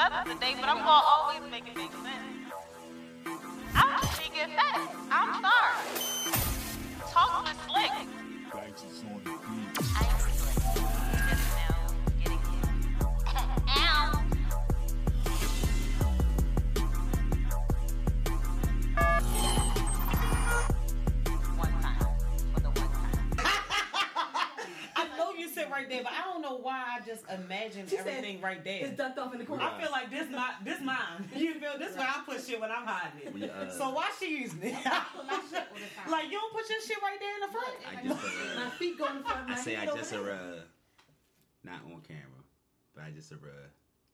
today, but I'm gonna always make it make sense. I'm just. I'm sorry. Talk slick. Know you sit right there, but I don't know why I just imagined She said everything right there. It's ducked off in the corner. I feel like this my this mine. You feel this is where I put shit when I'm hiding it. We, uh, so why she using it? like you don't put your shit right there in the front. I just, uh, My feet go in front my I say I over just, there. uh, not on camera, but I just, uh,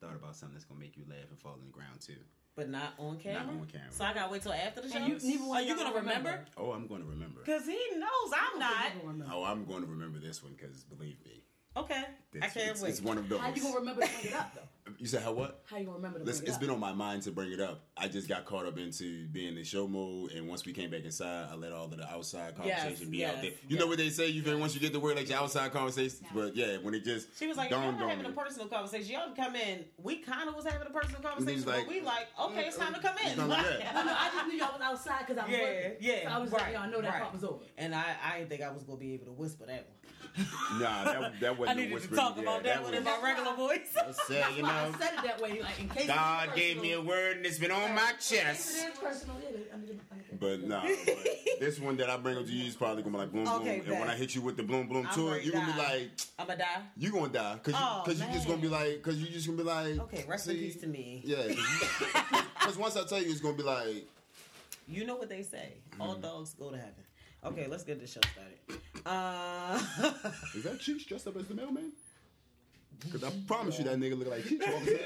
thought about something that's gonna make you laugh and fall on the ground too. But not on camera. Not on camera. So I gotta wait till after the show. And you- neither one Are you gonna remember? remember. Oh, I'm gonna remember. Cause he knows I'm not. Oh, I'm going to remember this one because believe me, Okay, this, I can't it's, wait. it's one of those. How you gonna remember to bring it up though? You said how what? How you gonna remember to bring Listen, it it's up? been on my mind to bring it up. I just got caught up into being in show mode, and once we came back inside, I let all of the outside Yes, conversation be yes, out there. You yes. know what they say? You feel once you get the word like your outside conversations, but yeah, when it just She was like, y'all dawned not on having a personal conversation. Y'all come in. We kind of was having a personal conversation, was like, but we like, okay, it's mm, time to come in. It's time to- yeah. No, no, I just knew y'all was outside because I was Yeah, working. yeah, So I was right, like, y'all know that right. part was over. And I, I didn't think I was gonna be able to whisper that one. Nah, that, that wasn't a needed to whisper. talk yeah, about that, one in was- my regular voice. That's it, you why know. I said it that way, like in case. God gave me a word and it's been on my chest. it is personal, it is. Under the, under the, But nah, but this one that I bring up to you is probably gonna be like bloom Okay, bloom. And when. I hit you with the bloom bloom I'm to it, you to gonna be like, I'ma die. you gonna die, cause you, Oh, cause you just gonna be like, cause you just gonna be like, Okay, rest in see? peace to me. Yeah, cause, 'cause once I tell you, it's gonna be like, You know what they say. All Mm-hmm. dogs go to heaven. Okay, let's get the show started. Uh, is that Cheech dressed up as the mailman? Cause I promise you that nigga look like Cheech. walking around.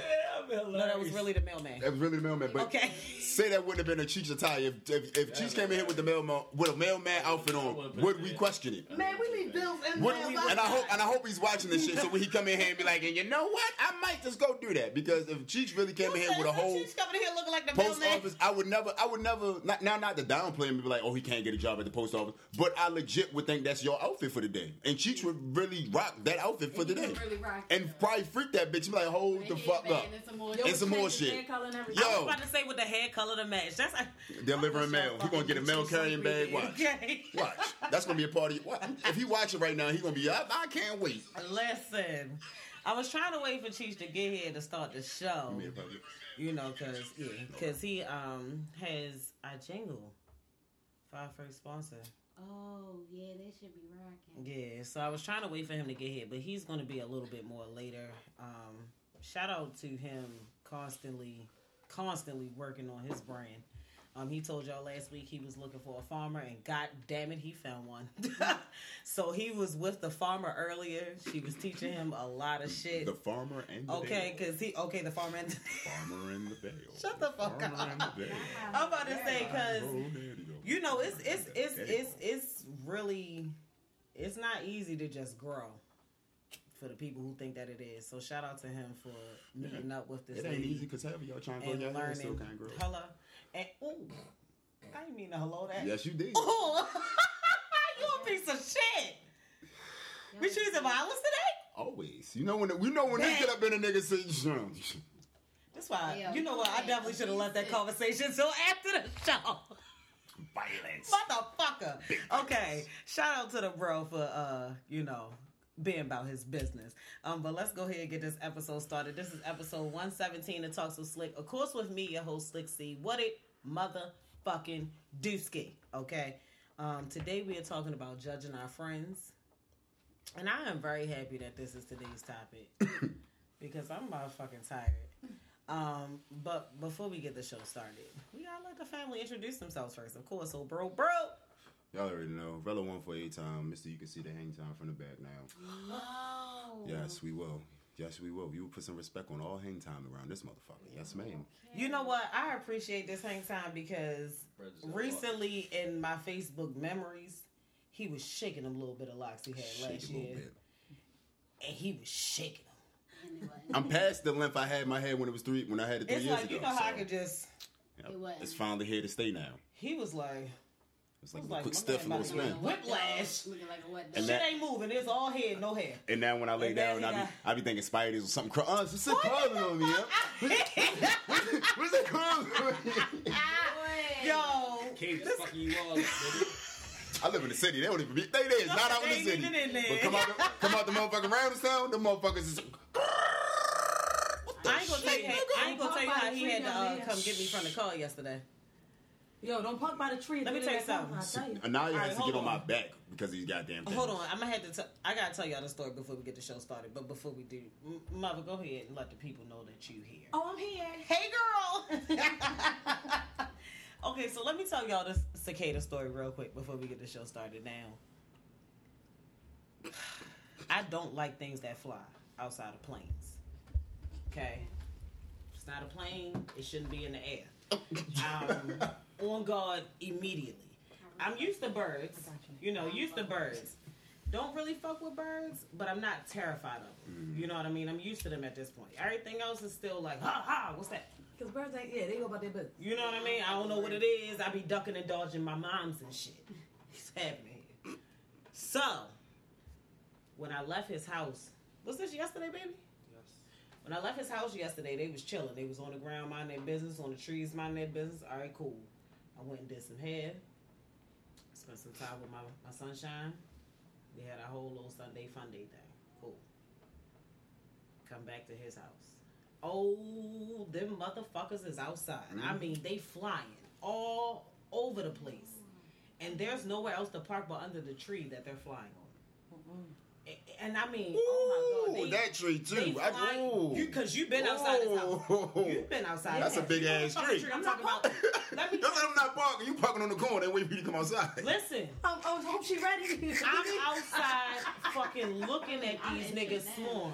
no, that was really the mailman. That was really the mailman. But Okay. say that wouldn't have been a Cheech attire. If, if, if Cheech came in here with the mailman with a mailman outfit on, would we question it? man, we leave bills and Would mail we, and I hope and I hope he's watching this shit. So when he come in here and be like, and you know what, I might just go do that because if Cheech really came in here with a whole She's coming in here looking like the post mailman. office, I would never, I would never. Not, now, not to downplay and be like, oh, he can't get a job at the post office, but I legit would think that's your outfit for the day. And Cheech would really rock that outfit for And the day, really rock and it. probably freak that bitch. Be like, hold the fuck up. And some more. And some more shit. hair color and. I was Yo, about to say with the hair color to match. That's like, delivering mail. He gonna get a mail carrying bag. Watch, okay. watch. That's gonna be a party. What? If he watching right now, he gonna be. I, I can't wait. Listen, I was trying to wait for Cheech to get here to start the show. Me, brother. You know, cause yeah, cause he um has a jingle for our first sponsor. Oh yeah, they should be rocking. Yeah, so I was trying to wait for him to get here, but he's going to be a little bit more later. Um, shout out to him constantly, constantly working on his brand. Um, he told y'all last week he was looking for a farmer, and god damn it, he found one. so he was with the farmer earlier. She was teaching him a lot of shit. The farmer and the Okay, because he okay, the farmer. And farmer and the bale. Shut the fuck up. And the. I'm about to say because daddy, you know it's it's it's it's it's really it's not easy to just grow for the people who think that it is. So shout out to him for meeting up with this It ain't easy because half of y'all trying to go and your hair still learning can't grow. hello and ooh, I didn't mean to hello that. Yes, you did. Ooh, you a piece of shit. We choosing violence today. Always. You know when we know when they get up in a nigga say, "Shum." That's why Yeah, you know what I definitely should have left that conversation till after the show. violence. Motherfucker. Okay. Shout out to the bro for uh, you know, being about his business. Um, but let's go ahead and get this episode started. This is episode 117 of Talks with Slick. Of course, with me, your host Slick C. What it motherfucking dooski. Okay. Um, today we are talking about judging our friends. And I am very happy that this is today's topic. because I'm motherfucking tired. Um, but before we get the show started, we gotta let the family introduce themselves first, of course. So, bro, bro, Y'all already know. Velo one for eight time. Mister, you can see the hang time from the back now. Oh. Yes, we will. Yes, we will. We will put some respect on all hang time around this motherfucker. Yes, ma'am. you know what? I appreciate this hang time because recently in my Facebook memories, he was shaking them little bit of locks he had Shake last it a little year, bit. and he was shaking them. I'm past the length I had my head when it was three when I had it three It's years like ago. you know how I so, could just. It was. It's finally here to stay now. He was like, It's like It's a like, quick my stiff man little spin. Whiplash. Looking like a wet And dog. Shit that- ain't moving. It's all head, no hair. And now when I lay And down, I he be, I be thinking spiders or something. Craw- uh, it's crawling on me. What's that crawling on me? Yo, Cave is fucking you all. I live in the city. They don't even be. They, they is not out in the city. even in. But come out, the, come out the motherfucking round town. The motherfuckers is. What the I ain't gonna tell you. shit, I ain't gonna tell you how he had to uh, come get me from the car yesterday. Yo, don't park by the tree. Let me tell you something. I tell you. Uh, Anaya has to get on my back because of these goddamn things. Hold on, I'm gonna have to. T- I gotta tell y'all the story before we get the show started. But before we do, M- mother, go ahead and let the people know that you here. Oh, I'm here. Hey, girl. okay, so let me tell y'all this cicada story real quick before we get the show started. Now, I don't like things that fly outside of planes. Okay, it's not a plane. It shouldn't be in the air. Um, on guard immediately. I'm used to birds. You know, used to birds. Don't really fuck with birds, but I'm not terrified of them. You know what I mean? I'm used to them at this point. Everything else is still like, ha ha, what's that? Because birds ain't, yeah, they go about their business. You know what I mean? I don't know what it is. I be ducking and dodging my moms and shit. It's happening. So, when I left his house, was this yesterday, baby? Yes. When I left his house yesterday, they was chilling. They was on the ground minding their business, on the trees minding their business. All right, cool. I went and did some hair. Spent some time with my, my sunshine. We had a whole little Sunday fun day thing. Cool. Come back to his house. Oh, them motherfuckers is outside. I mm-hmm. mean, they flying all over the place. And there's nowhere else to park but under the tree that they're flying on. A- And I mean, oh my god, they, that tree too. I, fly, ooh. you because you've been outside this house. You've been outside. That's this a big. You ass what fucking tree. I'm talking about. Let me That's why I'm not parking. You parking on the corner and waiting for you to come outside. listen. Oh, oh, hope she ready. I'm outside fucking looking at these niggas that. swarm.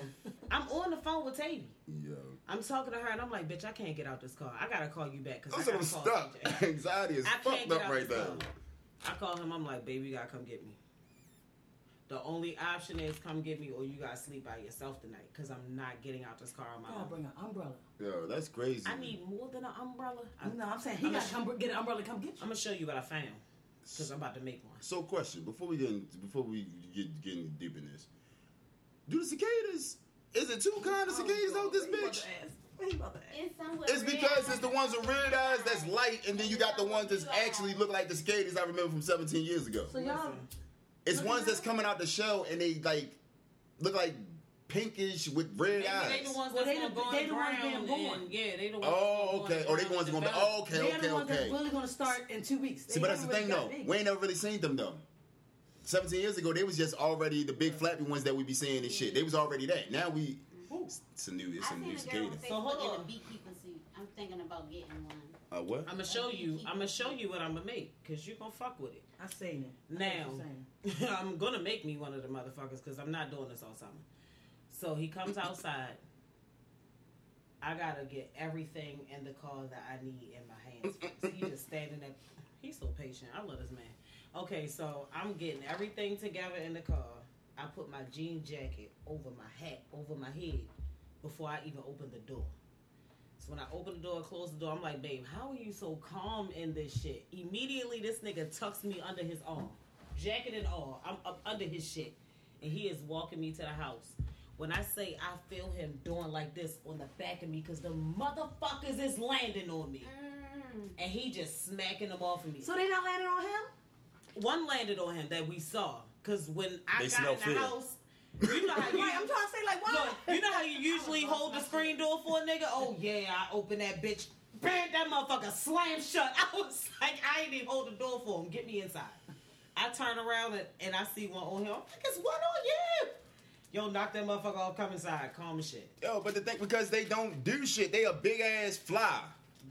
I'm on the phone with Tavy. Yo. I'm talking to her and I'm like, bitch, I can't get out this car. I gotta call you back because Those I are gotta them call stuck. Anxiety is I can't fucked up right this there. car. I call him. I'm like, baby, you gotta come get me. The only option is come get me, or you gotta sleep by yourself tonight, cause I'm not getting out this car on my Gotta own. bring an umbrella. Yo, that's crazy. I need more than an umbrella. I, No, I'm saying he I'm got to a- come br- get an umbrella. Come get you. I'm gonna show you what I found, cause I'm about to make one. So, question before we get in, before we get getting deep in this, do the cicadas? Is it two kinds of oh, cicadas out this What bitch? to ask? What about to ask? It's some It's because it's the ones with red eyes that's light, and then you got the ones that actually look like the cicadas I remember from 17 years ago. So y'all, Listen. It's ones that's coming out the shell and they like look like pinkish with red Maybe eyes. they the ones Well, that's they gonna the- go they the ones being ground born. and- Yeah, they the ones. Oh, okay. Oh, they the ones gonna be. Oh, okay, they're okay, the ones okay. that's really gonna start in two weeks. See, but that's the haven't thing though. big. We ain't never really seen them though. 17 years ago, they was just already the big flappy ones that we be seeing and shit. They was already that. Now we. It's a new. It's I a new seen a girl cicada. on So Facebook hold in on. a beekeeper suit. I'm thinking about getting one. Uh, what? I'm gonna show you. I'm gonna show you what I'm gonna make, cause you're gonna fuck with it. I seen it. Now, know what you're saying. I'm gonna make me one of the motherfuckers because I'm not doing this all summer. So he comes outside. I gotta get everything in the car that I need in my hands. first. he just standing there. He's so patient. I love this man. Okay, so I'm getting everything together in the car. I put my jean jacket over my hat, over my head, before I even open the door. So when I open the door, close the door, I'm like, babe, how are you so calm in this shit? Immediately, this nigga tucks me under his arm, jacket and all. I'm up under his shit, and he is walking me to the house. When I say I feel him doing like this on the back of me, because the motherfuckers is landing on me, Mm. and he just smacking them off of me. So they not landing on him? One landed on him that we saw, because when I They got smell in the fear. house, you know how you. Right, I'm trying to say like why? Look, you know how you usually hold the screen door for a nigga? Oh yeah, I open that bitch. Bam, that motherfucker slam shut. I was like, I ain't even hold the door for him. Get me inside. I turn around and, and I see one on him. I'm like, it's one on you. Yo, knock that motherfucker off. Come inside. Calm as shit. Yo, but the thing because they don't do shit. They a big ass fly.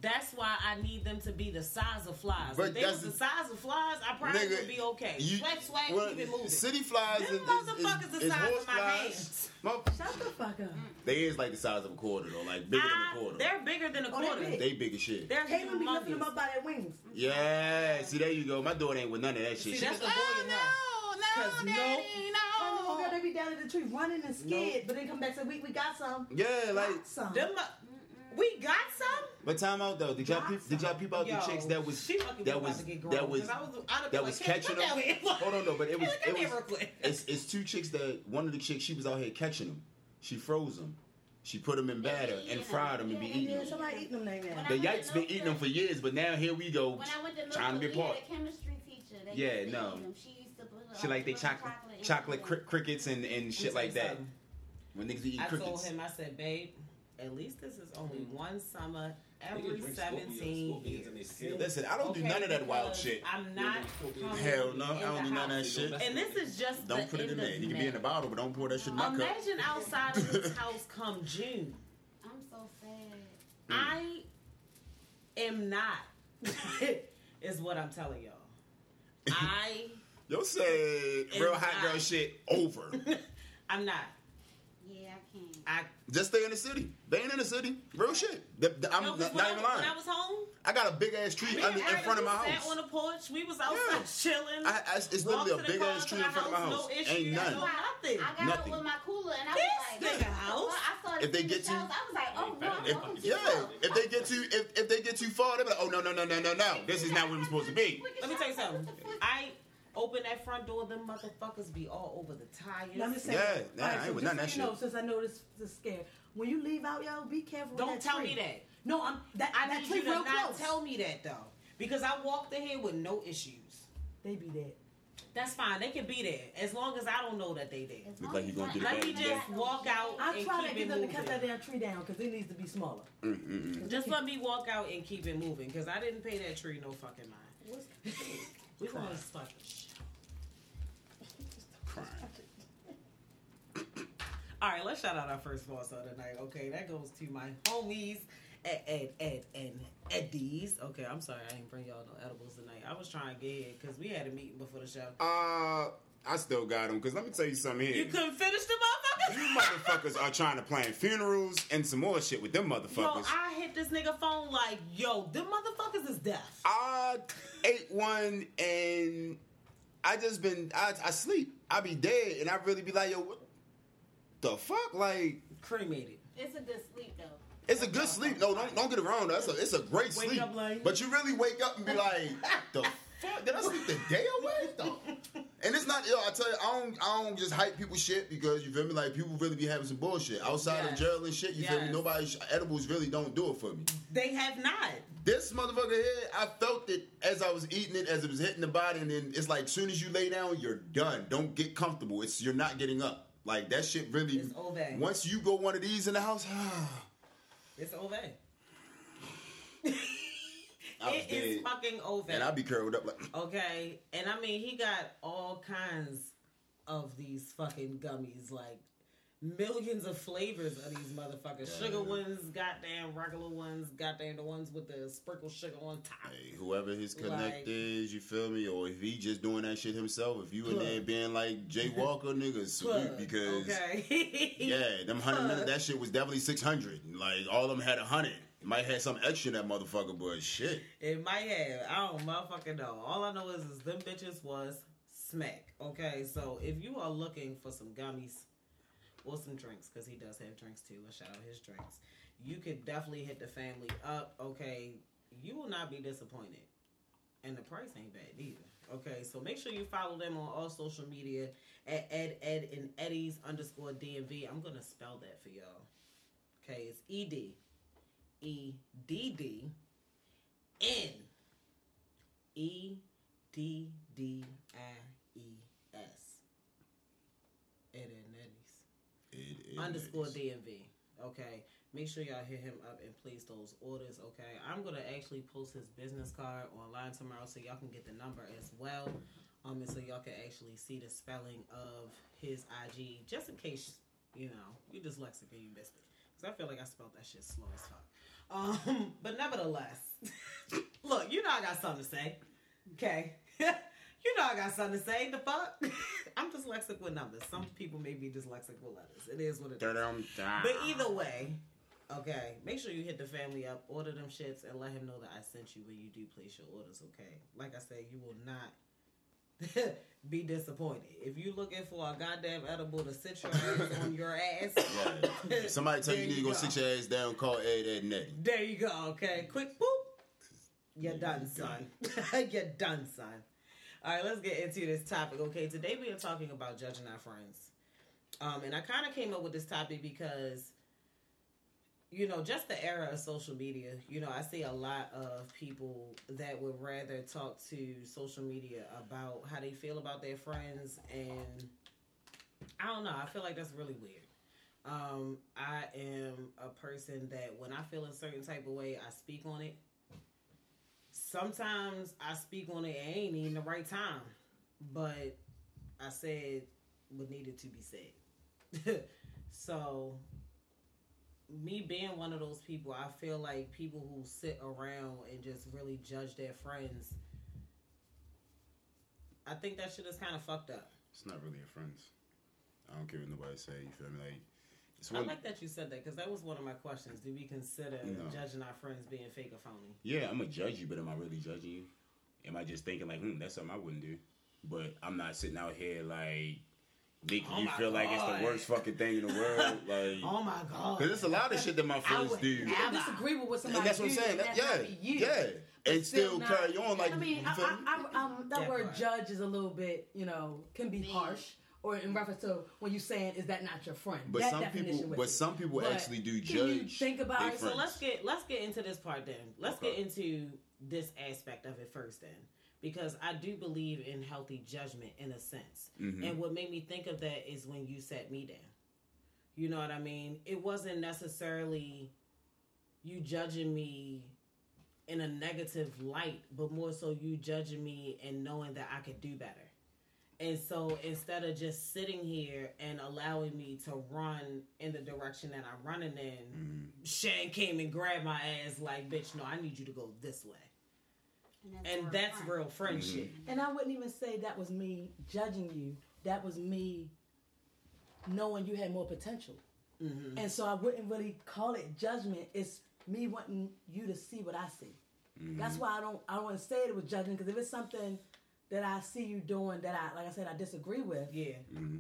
That's why I need them to be the size of flies. But if they was the the- size of flies, I probably Nigga, would be okay. you- swag, swag, well, keep it moving. City flies Them is, is, motherfuckers the is, is size of my flies. hands. Mo- Shut the fuck up. They is like the size of a quarter though, like bigger Ah, than a quarter. they're bigger than a Oh, quarter. big. They big as shit. They're Caitlin be lifting them up by their wings. Yeah, see there you go. My daughter ain't with none of that shit. See, She that's the boy in her. no, 'Cause no, nope. daddy, Oh, no. girl, they be down in the tree running and scared, but then come back and say, we, we got some. Yeah, like Got some. Them, mu- We got some. But time out though. Did y'all peep, did y'all peep out Yo, the chicks that was that was grown, that was 'cause I was, I'd have been that like, was catching look them? Hold on, no, but it was it was it's it's two chicks that one of the chicks she was out here catching them. She froze them. She put them in batter and fried them and be eating Yeah, them. somebody eating them name now. The yikes been eating them for years, but now here we go When I went to trying to be part. chemistry teacher. Yeah, no. She used to put She like they put chocolate chocolate crickets and, and shit like that. When niggas eat crickets. I told crickets. him, I said, babe, at least this is only mm-hmm. one summer every drink 17 Scorpions in their years. Listen, I don't do none of that wild shit. I'm not coming Hell no, I don't do none of that shit. And this is just Don't put it in there. You can be in the bottle, but don't pour that shit in my cup. Imagine outside of this house come June. I'm so sad. Mm. I am not. is what I'm telling y'all. I Yo said real hot girl shit over. I'm not. Yeah, I can't. I Just stay in the city. They ain't in the city. Real shit. The- the- I'm No, 'cause not, not I, even when lying. I was home, I got a big ass tree me under, in front of my Ernest house. sat on the porch. We was outside chilling. I, I, it's literally a big ass tree in front of my house, house. no issue, Ain't no none. nothing. I got Nothing. up with my cooler and I This was like, nigga house. Well, I started If they get you, I was like, oh no, If, walking yeah, slow. if they get too if, if they get too far, they be like, oh no no no no no no, this is not where we're supposed to be. Let me tell you something. I open that front door, them motherfuckers be all over the tires. Let me say, Yeah, nah, I ain't with just none of so that you know, since I know this, this is scared, when you leave out, yo, be careful. Don't that tell tree. me that. No, I'm that. I that need tree you to real not close. tell me that though, because I walked in here with no issues. They be dead. That's fine. They can be there as long as I don't know that they there. Look like you gonna I- get Let back me just walk out I and try to get it them to cut that damn tree down because it needs to be smaller. Mm-mm-mm. Just let me walk out and keep it moving, because I didn't pay that tree no fucking mind. We gonna start All right, let's shout out our first sponsor of the night. Okay, that goes to my homies Ed, Ed, Ed, and Eddie's. Okay, I'm sorry I didn't bring y'all no edibles tonight. I was trying to get here because we had a meeting before the show. Uh, I still got them because let me tell you something here. You couldn't finish the motherfuckers. You motherfuckers. motherfuckers are trying to plan funerals and some more shit with them motherfuckers. Yo. I hit this nigga phone like, yo, them motherfuckers is deaf. I ate one and I just been I, I sleep. I be dead and I really be like, yo, what the fuck? Like, Cremated. It's a good sleep though. it's a good sleep. No, don't don't get around. That's a it's a great Wake sleep. up like- but you really wake up and be like, the fuck? Did I sleep the day away? Though? And it's not yo. I tell you, I don't I don't just hype people shit because you feel me. Like people really be having some bullshit outside Yes. of jail and shit. You feel me? Yes. Nobody edibles really don't do it for me. They have not. This motherfucker here, I felt it as I was eating it, as it was hitting the body, and then it's like, soon as you lay down, you're done. Don't get comfortable. It's you're not getting up. Like that shit really. It's. Once you go one of these in the house, It's was It is fucking over. and I be curled up like. Okay, and I mean he got all kinds of these fucking gummies, like millions of flavors of these motherfuckers. Sugar ones, goddamn regular ones, goddamn the ones with the sprinkle sugar on top. Hey, whoever his connect Like- is, you feel me? Or if he just doing that shit himself, if you in there being like Jay Walker, nigga, salute because okay, yeah, them hundred minutes, that shit was definitely six hundred. Like all of them had a hundred. Might have some extra in that motherfucker, but shit. It might have. I don't motherfucking know. All I know is, is them bitches was smack. Okay, so if you are looking for some gummies or some drinks, because he does have drinks too. Let's shout out his drinks. You could definitely hit the family up. Okay, you will not be disappointed, and the price ain't bad either. Okay, so make sure you follow them on all social media at Ed Ed and Eddie's underscore DMV. I'm gonna spell that for y'all. Okay, it's E D E D D N E D D I E S. Ed and Eddie's Is. underscore DMV. Okay, make sure y'all hit him up and place those orders. Okay, I'm gonna actually post his business card online tomorrow so y'all can get the number as well. Um, and so y'all can actually see the spelling of his IG, just in case you know you're dyslexic and you missed it. Cause I feel like I spelled that shit slow as fuck. Um, but nevertheless, look, you know I got something to say. Okay. you know I got something to say. The fuck? I'm dyslexic with numbers. Some people may be dyslexic with letters. It is what it is. But either way, okay, make sure you hit the family up, order them shits, and let him know that I sent you when you do place your orders, okay? Like I said, you will not be disappointed. If you looking for a goddamn edible to sit your ass on your ass, If somebody tell you you need to go sit your ass down, call Ed, Ed, and Eddie. There you go. Okay, quick boop. You're done, son. You're done, son. All right, let's get into this topic. Okay, today we are talking about judging our friends, um, and I kind of came up with this topic because, you know, just the era of social media. You know, I see a lot of people that would rather talk to social media about how they feel about their friends, and I don't know. I feel like that's really weird. Um, I am a person that when I feel a certain type of way, I speak on it. Sometimes I speak on it, it ain't even the right time, but I said what needed to be said. so, me being one of those people, I feel like people who sit around and just really judge their friends, I think that shit is kind of fucked up. It's not really your friends. I don't care what nobody say. You feel me? Like I like that you said that because that was one of my questions. Do we consider No. judging our friends being fake or phony? Yeah, I'm gonna judge you, but am I really judging you? Am I just thinking like, hmm, that's something I wouldn't do? But I'm not sitting out here like making Oh you my feel like it's the worst fucking thing in the world. Like, Oh my god! because it's a lot of shit that my I friends would do. never disagree with what somebody And that's what I'm saying. That- that yeah, might be you. yeah, and still, still not- carry on like. I mean, you I, me? I, I, um, that That word judge is a little bit, you know, can be Mean. harsh, or in reference to when you're saying, "Is that not your friend?" but that some people, but it. some people But actually do can you judge. think about their it? so let's get let's get into this part then. Let's Okay. get into this aspect of it first then, because I do believe in healthy judgment in a sense. Mhm. And what made me think of that is when you sat me down. You know what I mean? It wasn't necessarily you judging me in a negative light, but more so you judging me and knowing that I could do better. And so instead of just sitting here and allowing me to run in the direction that I'm running in, mm-hmm. Shan came and grabbed my ass like, bitch, no, I need you to go this way. And real that's friend. real friendship. Mm-hmm. And I wouldn't even say that was me judging you. That was me knowing you had more potential. Mm-hmm. And so I wouldn't really call it judgment. It's me wanting you to see what I see. That's mm-hmm. why I don't I don't want to say it was judgment because if it's something that I see you doing that I like I said I disagree with, Yeah. Mm-hmm.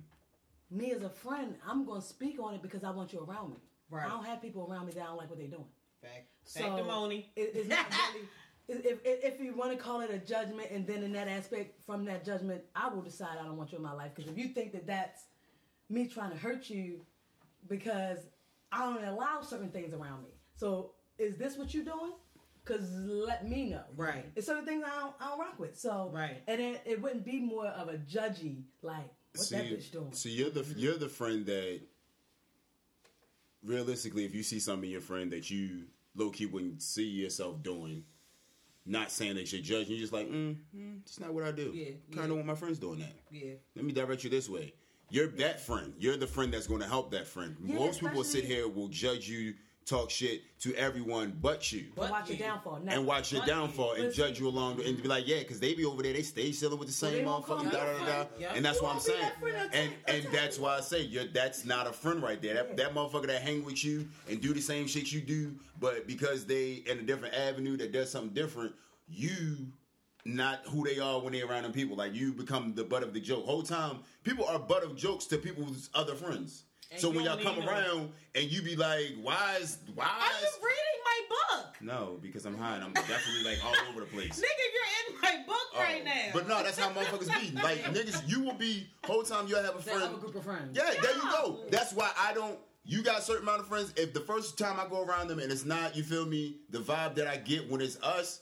me as a friend, I'm going to speak on it because I want you around me. Right. I don't have people around me that I don't like what they're doing. Fact. So Sanctimony. it- it's not really. If, if, if you want to call it a judgment, and then in that aspect, from that judgment, I will decide I don't want you in my life. Because if you think that that's me trying to hurt you, because I don't allow certain things around me. So is this what you're doing? Because let me know. Right. It's certain things I don't, I don't rock with. So Right. and it, it wouldn't be more of a judgy like what's that bitch doing. So you're the you're the friend that realistically, if you see something in your friend that you low key wouldn't see yourself doing, not saying that you're judging, you're just like, mm, mm, it's not what I do. Yeah, kind of don't want my friends doing that. Yeah. Let me direct you this way. You're that friend. You're the friend that's going to help that friend. Yeah, Most people sit here will judge you, talk shit to everyone but you. But watch your downfall. Now, and watch your But- downfall and judge you along and be like, yeah, because they be over there, they stay chilling with the same won't motherfucker, da da da da. friend. And that's You what I'm saying. that friend until- And and that's why I say you're that's not a friend right there. That that motherfucker that hang with you and do the same shit you do, but because they in a different avenue that does something different, you not who they are when they're around them people. Like you become the butt of the joke. Whole time, people are butt of jokes to people's other friends. And so when y'all come even know. around and you be like, why is why Are you reading my book? no, because I'm high and I'm definitely like all over the place. Nigga, you're in my book Oh, right now. But no, that's how motherfuckers be. Like niggas, you will be whole time you'll have a That other friend. group of friends. Yeah, there you go. That's why I don't. You got a certain amount of friends. If the first time I go around them and it's not, you feel me, the vibe that I get when it's us,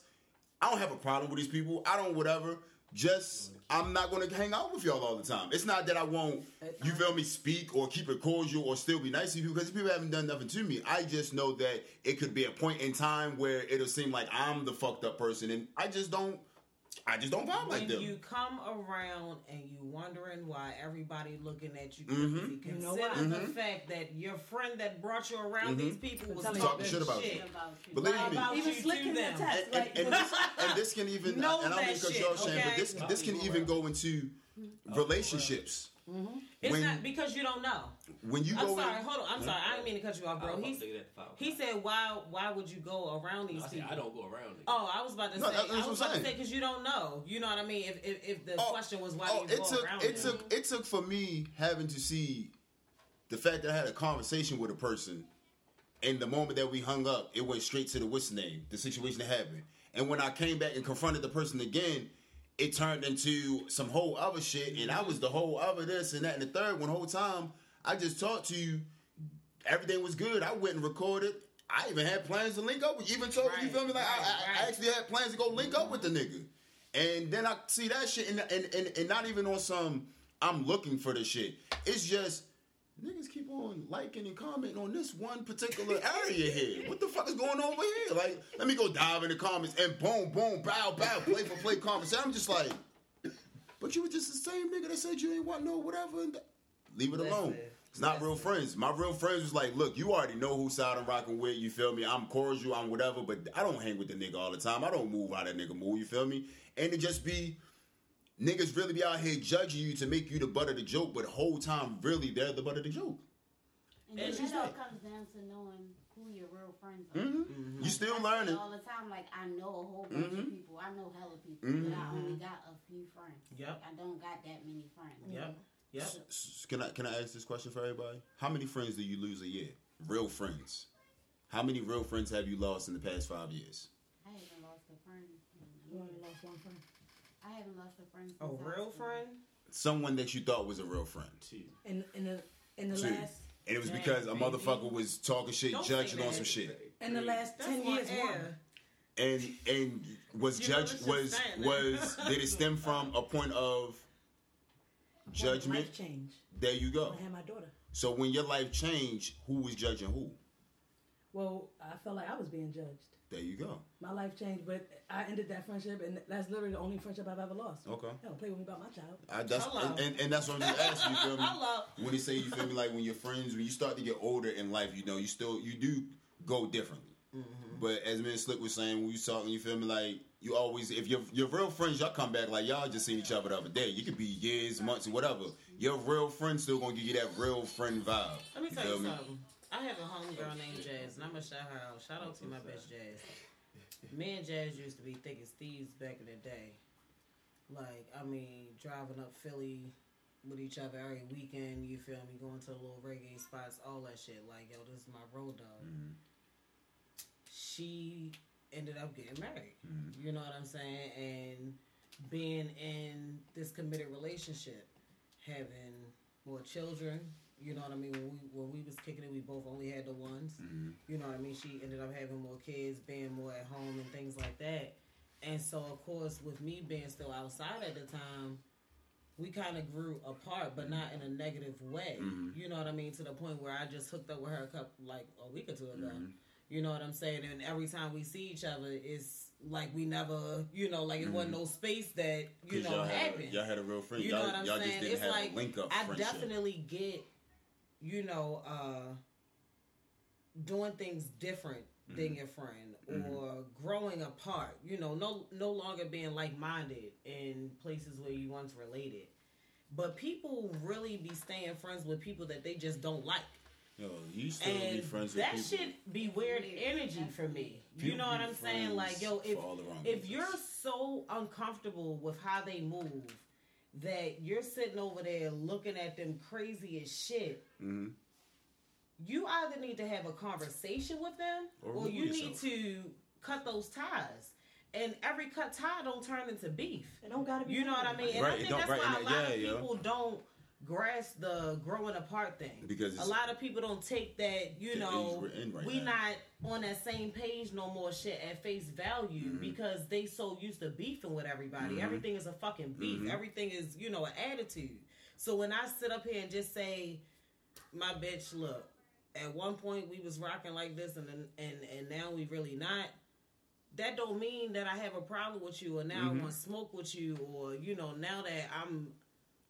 I don't have a problem with these people. I don't whatever. Just I'm not gonna hang out with y'all all the time. It's not that I won't, you feel me, speak or keep it cordial or still be nice to you because people haven't done nothing to me. I just know that it could be a point in time where it'll seem like I'm the fucked up person, and I just don't. I just don't vibe like when them. you come around and you wondering why everybody looking at you Mhm. crazy, You know consider what? the fact that your friend that brought you around Mhm. these people was Talking talking shit about shit you. About you. Believe me. about Even you slick to in that and, and, and, this, and this can even Know and I don't that mean cut shit, y'all shame, but this this can even go into relationships. It's When- not because you don't know. When you I'm go sorry. in, Hold on. I'm sorry. I didn't mean to cut you off, bro. I He's, fuck nigga that foul. he said, "Why? Why would you go around these I said, people?" I don't go around it. Oh, I was about to No, say. that- that's I what was I'm about to say because you don't know. You know what I mean? If if, if the Oh, question was why oh, do you it go took around it took it took for me having to see the fact that I had a conversation with a person, and the moment that we hung up, it went straight to the what's name, the situation that happened, and when I came back and confronted the person again. It turned into some whole other shit, and I was the whole other this and that and the third one. Whole time I just talked to you, everything was good. I went and recorded. I even had plans to link up with you. Even told you, you feel me? Like I, right, I, I right. actually had plans to go link up with the nigga. And then I see that shit, and, and, and, and not even on some, I'm looking for the shit. It's just, niggas keep on liking and commenting on this one particular area here. What the fuck is going on over here? Like, let me go dive in the comments and boom, boom, bow, bow, play for play comments. I'm just like, but you were just the same nigga that said you ain't want no whatever. And th- leave it alone. It's not real friends. My real friends was like, look, you already know who side I'm rocking with. You feel me? I'm cordial. I'm whatever, but I don't hang with the nigga all the time. I don't move how that nigga move. You feel me? And it just be niggas really be out here judging you to make you the butt of the joke, but the whole time really they're the butt of the joke. And It's then just it all comes down to knowing who your real friends are. hmm You Like, still I learning. all the time. Like I know a whole bunch Mhm. of people. I know hella people, but I only got a few friends. Yep. Like, I don't got that many friends. Yep. Yep. S- s- Can I can I ask this question for everybody? How many friends do you lose a year? Real friends. How many real friends have you lost in the past five years? I haven't lost a friend. You only lost one friend. I haven't lost a friend. Since A real friend? Someone that you thought was a real friend. Two. In in the in the Two. last And it was Dang, because a baby. mother was talking shit, Don't judging on that. some shit. in the last That's ten one years, one. And and was You know, judge this is was sad, was did it stem from a point of judgment? Life change. There you go. I had my daughter. So when your life changed, who was judging who? Well, I felt like I was being judged. There you go. My life changed, but I ended that friendship, and that's literally the only friendship I've ever lost. Okay. Don't play with me about my child. I, that's Hello. and, and, and that's what I'm just asking. You feel me? Hello. When they say you feel me, like when your friends, when you start to get older in life, you know, you still you do go differently. Mm-hmm. But as me and Slick was saying, when you talking, you feel me, like you always, if your your real friends, y'all come back like y'all just seen each other the other day. You could be years, months, and whatever. Your real friends still gonna give you that real friend vibe. Let me tell feel you me? something. I have a homegirl named Jazz, and I'm gonna shout her out. Shout out to my bitch Jazz. Me and Jazz used to be thick as thieves back in the day. Like, I mean, driving up Philly with each other every weekend. You feel me? Going to the little reggae spots, all that shit. Like, yo, this is my road dog. She ended up getting married. Mm-hmm. You know what I'm saying? And being in this committed relationship, having more children. You know what I mean? When we when we was kicking it, we both only had the ones. Mm-hmm. You know what I mean? She ended up having more kids, being more at home, and things like that. And so, of course, with me being still outside at the time, we kind of grew apart, but not in a negative way. Mm-hmm. You know what I mean? To the point where I just hooked up with her a couple, like a week or two ago. Mm-hmm. You know what I'm saying? And every time we see each other, it's like we never, you know, like it wasn't no space that you know y'all had, happened. y'all had a real friend. You y'all know what I'm y'all saying? just didn't It's have like a link up I friendship. definitely get, you know, uh doing things different Mm-hmm. than your friend or growing apart. You know, no no longer being like minded in places where you once related. But people really be staying friends with people that they just don't like. Yo, you still be And friends with people. that people. should be weird energy for me. You know what I'm saying? Like, yo, if for all the wrong if reasons. you're so uncomfortable with how they move that you're sitting over there looking at them crazy as shit, Mhm. you either need to have a conversation with them Or or, remove you need to cut those ties. And every cut tie don't turn into beef. It don't gotta be. You know what I mean? And Right, I think that's right, why a lot of yeah, yo. people don't grasp the growing apart thing. Because a lot of people don't take that, you know, we're right we now. not on that same page no more shit at face value Mm-hmm. because they so used to beefing with everybody. Everything is a fucking beef. Mm-hmm. Everything is, you know, an attitude. So when I sit up here and just say, my bitch, look, at one point we was rocking like this and then- and and now we really not that don't mean that I have a problem with you or now I want to smoke with you or you know now that I'm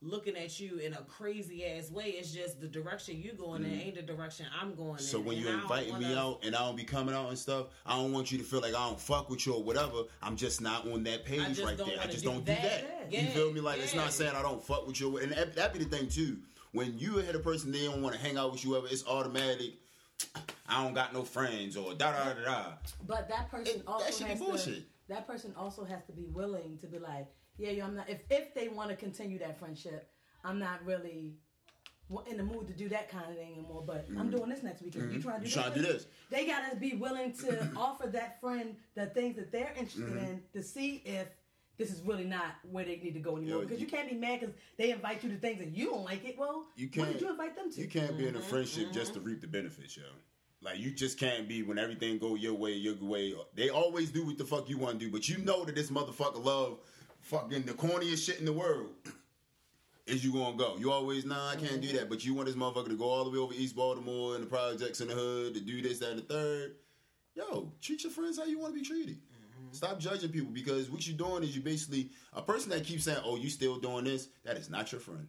looking at you in a crazy ass way. It's just the direction you're going in ain't the direction I'm going in. Mm. So when And you I don't inviting me wanna- out and I don't be coming out and stuff, I don't want you to feel like I don't fuck with you or whatever. I'm just not on that page right there. I just do don't do that. that. Yeah. You feel me? Like it's not saying I don't fuck with you, and that, that be the thing too. When you hit a person, they don't want to hang out with you ever. It's automatic. I don't got no friends or da da da da. But that person It- also that should be has to. That person also has to be willing to be like, yeah, yo, I'm not. If if they want to continue that friendship, I'm not really in the mood to do that kind of thing anymore. But I'm doing this next weekend. You trying to do Mm-hmm. You this? trying to do this? They gotta be willing to offer that friend the things that they're interested Mm-hmm. in to see if. This is really not where they need to go anymore Yo, because you- you can't be mad because they invite you to things and you don't like it. Well, You can't. did you invite them to? You can't be in a Mm-hmm, friendship just to reap the benefits, yo. Like you just can't be when everything go your way, your way. They always do what the fuck you want to do, but you know that this motherfucker love fucking the corniest shit in the world. Is you gonna go? You always nah, I can't do mm-hmm. that. But you want this motherfucker to go all the way over East Baltimore and the projects in the hood to do this, that, and the third. Yo, treat your friends how you want to be treated. Mm-hmm. Stop judging people because what you're doing is you basically a person that keeps saying, "Oh, you still doing this?" That is not your friend.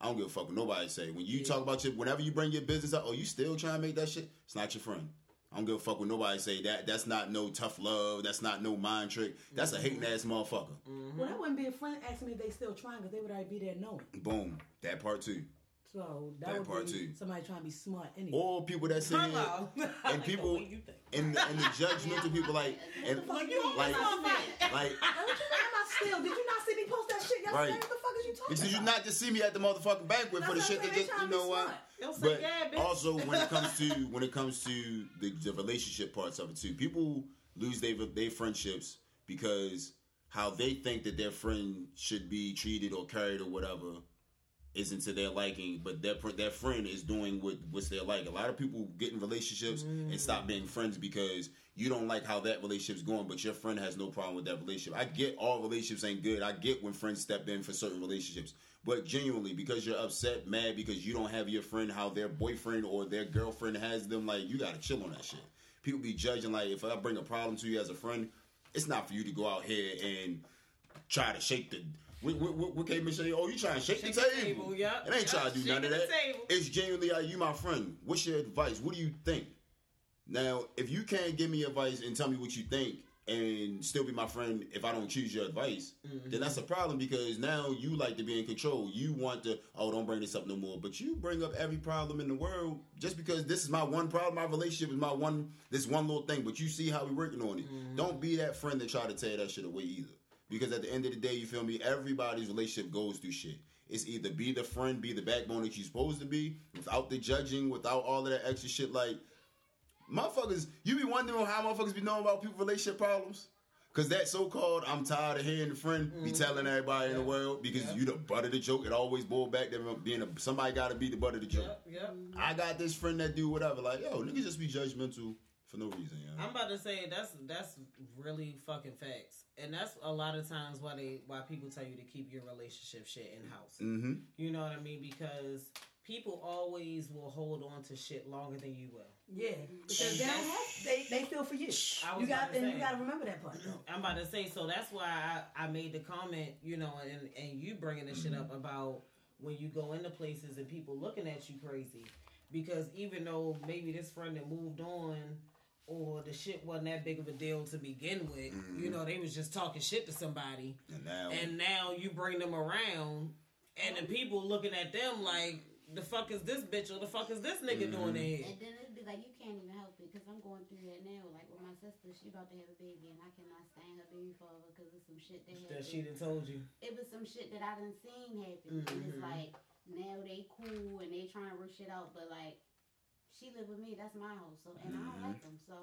I don't give a fuck what nobody say. When you talk about your, whenever you bring your business up, oh, you still trying to make that shit? It's not your friend. I don't give a fuck what nobody say. That that's not no tough love. That's not no mind trick. That's a hating ass motherfucker. Well, that wouldn't be a friend asking me if they still trying because they would already be there knowing. Boom. That part too. So that, That would part be too. somebody trying to be smart anyway. Or people that say Hello. I and people way you think. and the, and the judgmental people like and Like you always like on fight. like Hey, what you talking about still? Did you not see me post that shit yesterday? Right. What the fuck is you talking because you not just see me at the motherfucking banquet for the shit that just you know what. be But yeah, bitch. also when it comes to when it comes to the, the relationship parts of it too, people lose their their friendships because how they think that their friend should be treated or carried or whatever isn't to their liking, but their fr- their friend is doing what what's their like. A lot of people get in relationships and mm. stop being friends because you don't like how that relationship's going, but your friend has no problem with that relationship. I get all relationships ain't good. I get when friends step in for certain relationships. But genuinely, because you're upset, mad because you don't have your friend how their boyfriend or their girlfriend has them, like you gotta chill on that shit. People be judging like if I bring a problem to you as a friend, it's not for you to go out here and try to shake the. What, what, what, what came and say? Oh, you trying to shake, Shake the the table? table, It ain't trying to do none of that. table. It's genuinely, are you my friend? What's your advice? What do you think? Now, if you can't give me advice and tell me what you think and still be my friend if I don't choose your advice, Mm-hmm. then that's a problem because now you like to be in control. You want to, oh, don't bring this up no more. But you bring up every problem in the world just because this is my one problem. My relationship is my one, this one little thing. But you see how we working on it. Mm-hmm. Don't be that friend that try to tear that shit away either. Because at the end of the day, you feel me? Everybody's relationship goes through shit. It's either be the friend, be the backbone that you're supposed to be, without the judging, without all of that extra shit. Like, motherfuckers, you be wondering how motherfuckers be knowing about people's relationship problems? Cause that so called I'm tired of hearing the friend be mm. telling everybody in the world because Yeah. you the butt of the joke. It always boil back to being a somebody gotta be the butt of the joke. Yep. I got this friend that do whatever. Like, yo, niggas just be judgmental for no reason, yo. I'm about to say that's that's really fucking facts, and that's a lot of times why they why people tell you to keep your relationship shit in house. Mm-hmm. You know what I mean? Because people always will hold on to shit longer than you will. Yeah, because they, they they feel for you. I was You got about to and say. you got to remember that part. though. I'm about to say, so that's why I, I made the comment, you know, and, and you bringing this shit up about when you go into places and people looking at you crazy. Because even though maybe this friend that moved on or the shit wasn't that big of a deal to begin with, you know, they was just talking shit to somebody. And now, And now you bring them around and the people looking at them like, the fuck is this bitch or the fuck is this nigga doing in here? And then it'd be like you can't even help it because I'm going through that now. Like with my sister, she about to have a baby, and I cannot stand her baby father because of some shit that happened. That she done told you. it was some shit that I done seen happen, and it's Mhm. like now they cool and they trying to work shit out, but like she live with me, that's my house, so and I don't like mm-hmm. them, so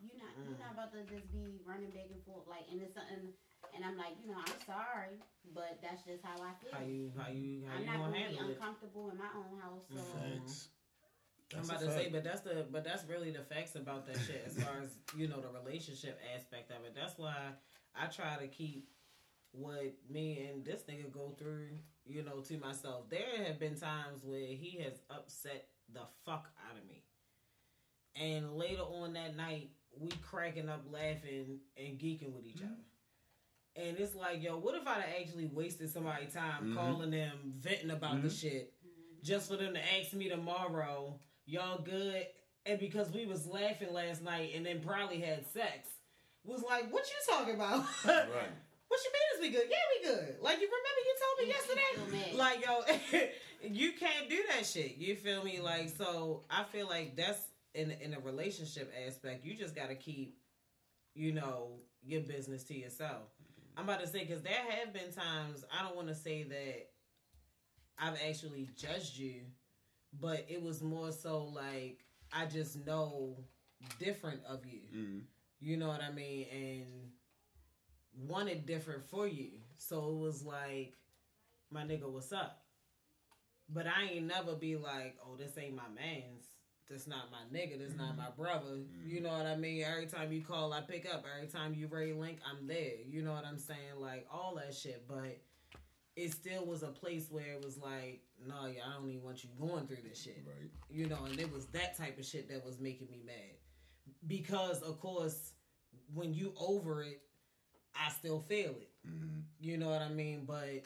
you're not you're mm. not about to just be running back and forth like, and it's something, and I'm like, you know, I'm sorry, but that's just how I feel. How you how you how I'm you not gonna gonna be handle it? uncomfortable in my own house, so. Mm-hmm. facts. I'm about a to say, but that's the but that's really the facts about that shit as far as you know the relationship aspect of it. That's why I try to keep what me and this nigga go through, you know, to myself. There have been times where he has upset the fuck out of me, and later on that night we cracking up, laughing and geeking with each other. And it's like, yo, what if I'd have actually wasted somebody's time Mhm. calling them, venting about the Mhm. shit, just for them to ask me tomorrow, y'all good? And because we was laughing last night and then probably had sex, was like, what you talking about? Right. What you mean is we good? Yeah, we good. Like you remember you told me You- you yesterday? Like yo, you can't do that shit. You feel me? Like so, I feel like that's in in a relationship aspect. You just got to keep, you know, your business to yourself. I'm about to say because there have been times I don't want to say that I've actually judged you, but it was more so like I just know different of you. Mhm. You know what I mean? And wanted different for you. So it was like, my nigga, what's up? But I ain't never be like, oh, this ain't my man's. This not my nigga. This not my brother. You know what I mean? Every time you call, I pick up. Every time you ready link, I'm there. You know what I'm saying? Like all that shit. But it still was a place where it was like, no, yeah, I don't even want you going through this shit Right. you know, and it was that type of shit that was making me mad. Because of course, when you over it, I still feel it. Mhm. You know what I mean? But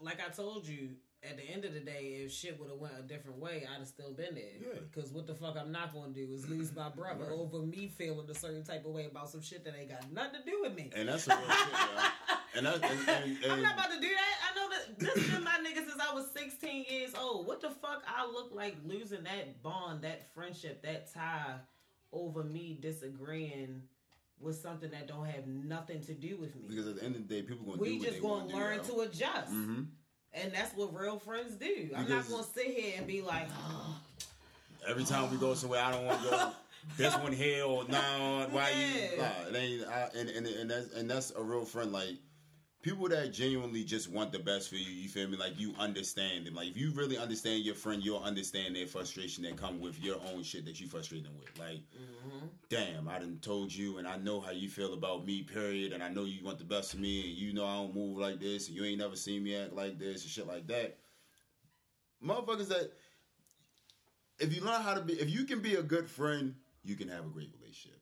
like I told you, at the end of the day, if shit would have went a different way, I'd have still been there. Yeah. Because what the fuck I'm not gonna do is lose my brother Right. over me feeling a certain type of way about some shit that ain't got nothing to do with me. And that's a real shit. And that's and, and, and, I'm not about to do that. I know that this has been my nigga since I was 16 years old. What the fuck I look like losing that bond, that friendship, that tie over me disagreeing with something that don't have nothing to do with me. because at the end of the day, people gonna do We just gonna wanna learn to adjust. hmm And that's what real friends do. I'm not gonna sit here and be like, oh, Every time we go somewhere, I don't want to go. This one here or no, why you? Nah, it ain't. I, and, and and that's and that's a real friend. Like people that genuinely just want the best for you. You feel me? Like you understand them. Like if you really understand your friend, you'll understand their frustration that come with your own shit that you frustrate them with. Like, mm-hmm. damn, I done told you, and I know how you feel about me. Period. And I know you want the best for me, and you know I don't move like this, and you ain't never seen me act like this and shit like that. Motherfuckers that if you learn how to be, if you can be a good friend, you can have a great relationship.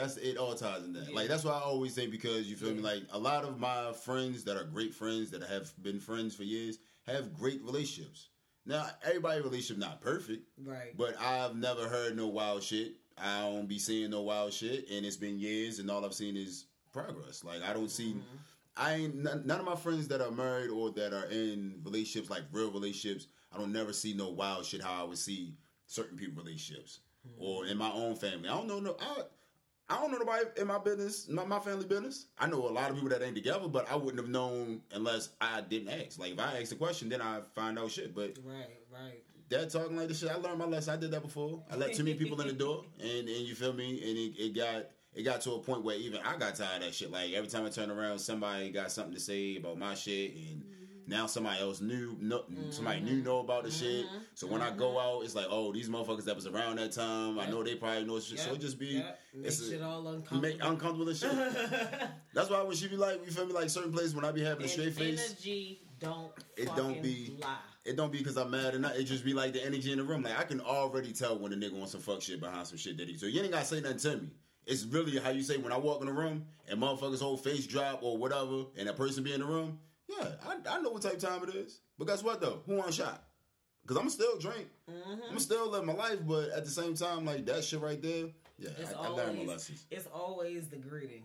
That's it. All ties in that. Yeah. Like that's why I always say because you feel me. Like a lot of my friends that are great friends that have been friends for years have great relationships. Now everybody relationship not perfect, right. but I've never heard no wild shit. I don't be seeing no wild shit, and it's been years, and all I've seen is progress. Like I don't see. Mm-hmm. I ain't none, of my friends that are married or that are in relationships, like real relationships. I don't never see no wild shit how I would see certain people relationships hmm. or in my own family. I don't know no. I, I don't know nobody in my business, my, my family business. I know a lot of people that ain't together, but I wouldn't have known unless I didn't ask. Like if I asked a question, then I find out shit. But Right, right. that talking like this shit, I learned my lesson. I did that before. I let too many people in the door, and and you feel me? And it, it got it got to a point where even I got tired of that shit. Like every time I turn around, somebody got something to say about my shit, and now somebody else knew, no, somebody new mm-hmm. know about the shit. Mm-hmm. So when I go mm-hmm. out, it's like, oh, these motherfuckers that was around that time. I know they probably know shit. So it just be yep. It's a- shit all uncomfortable. make uncomfortable and shit. That's why when she be like, you feel me? Like certain places when I be having a straight face. Energy don't It don't be- lie. It don't be because I'm mad or not. It just be like the energy in the room. Like I can already tell when a nigga wants some fuck shit behind some shit that he. So you ain't gotta say nothing to me. It's really how you say when I walk in the room and motherfuckers whole face drop or whatever, and that person be in the room. Yeah, I, I know what type of time it is. But guess what though? Who want a shot? Because I'm still drink. Mm-hmm. I'm still live my life, but at the same time, like that shit right there. Yeah, It's I, I learned my always lessons. it's always the greeting.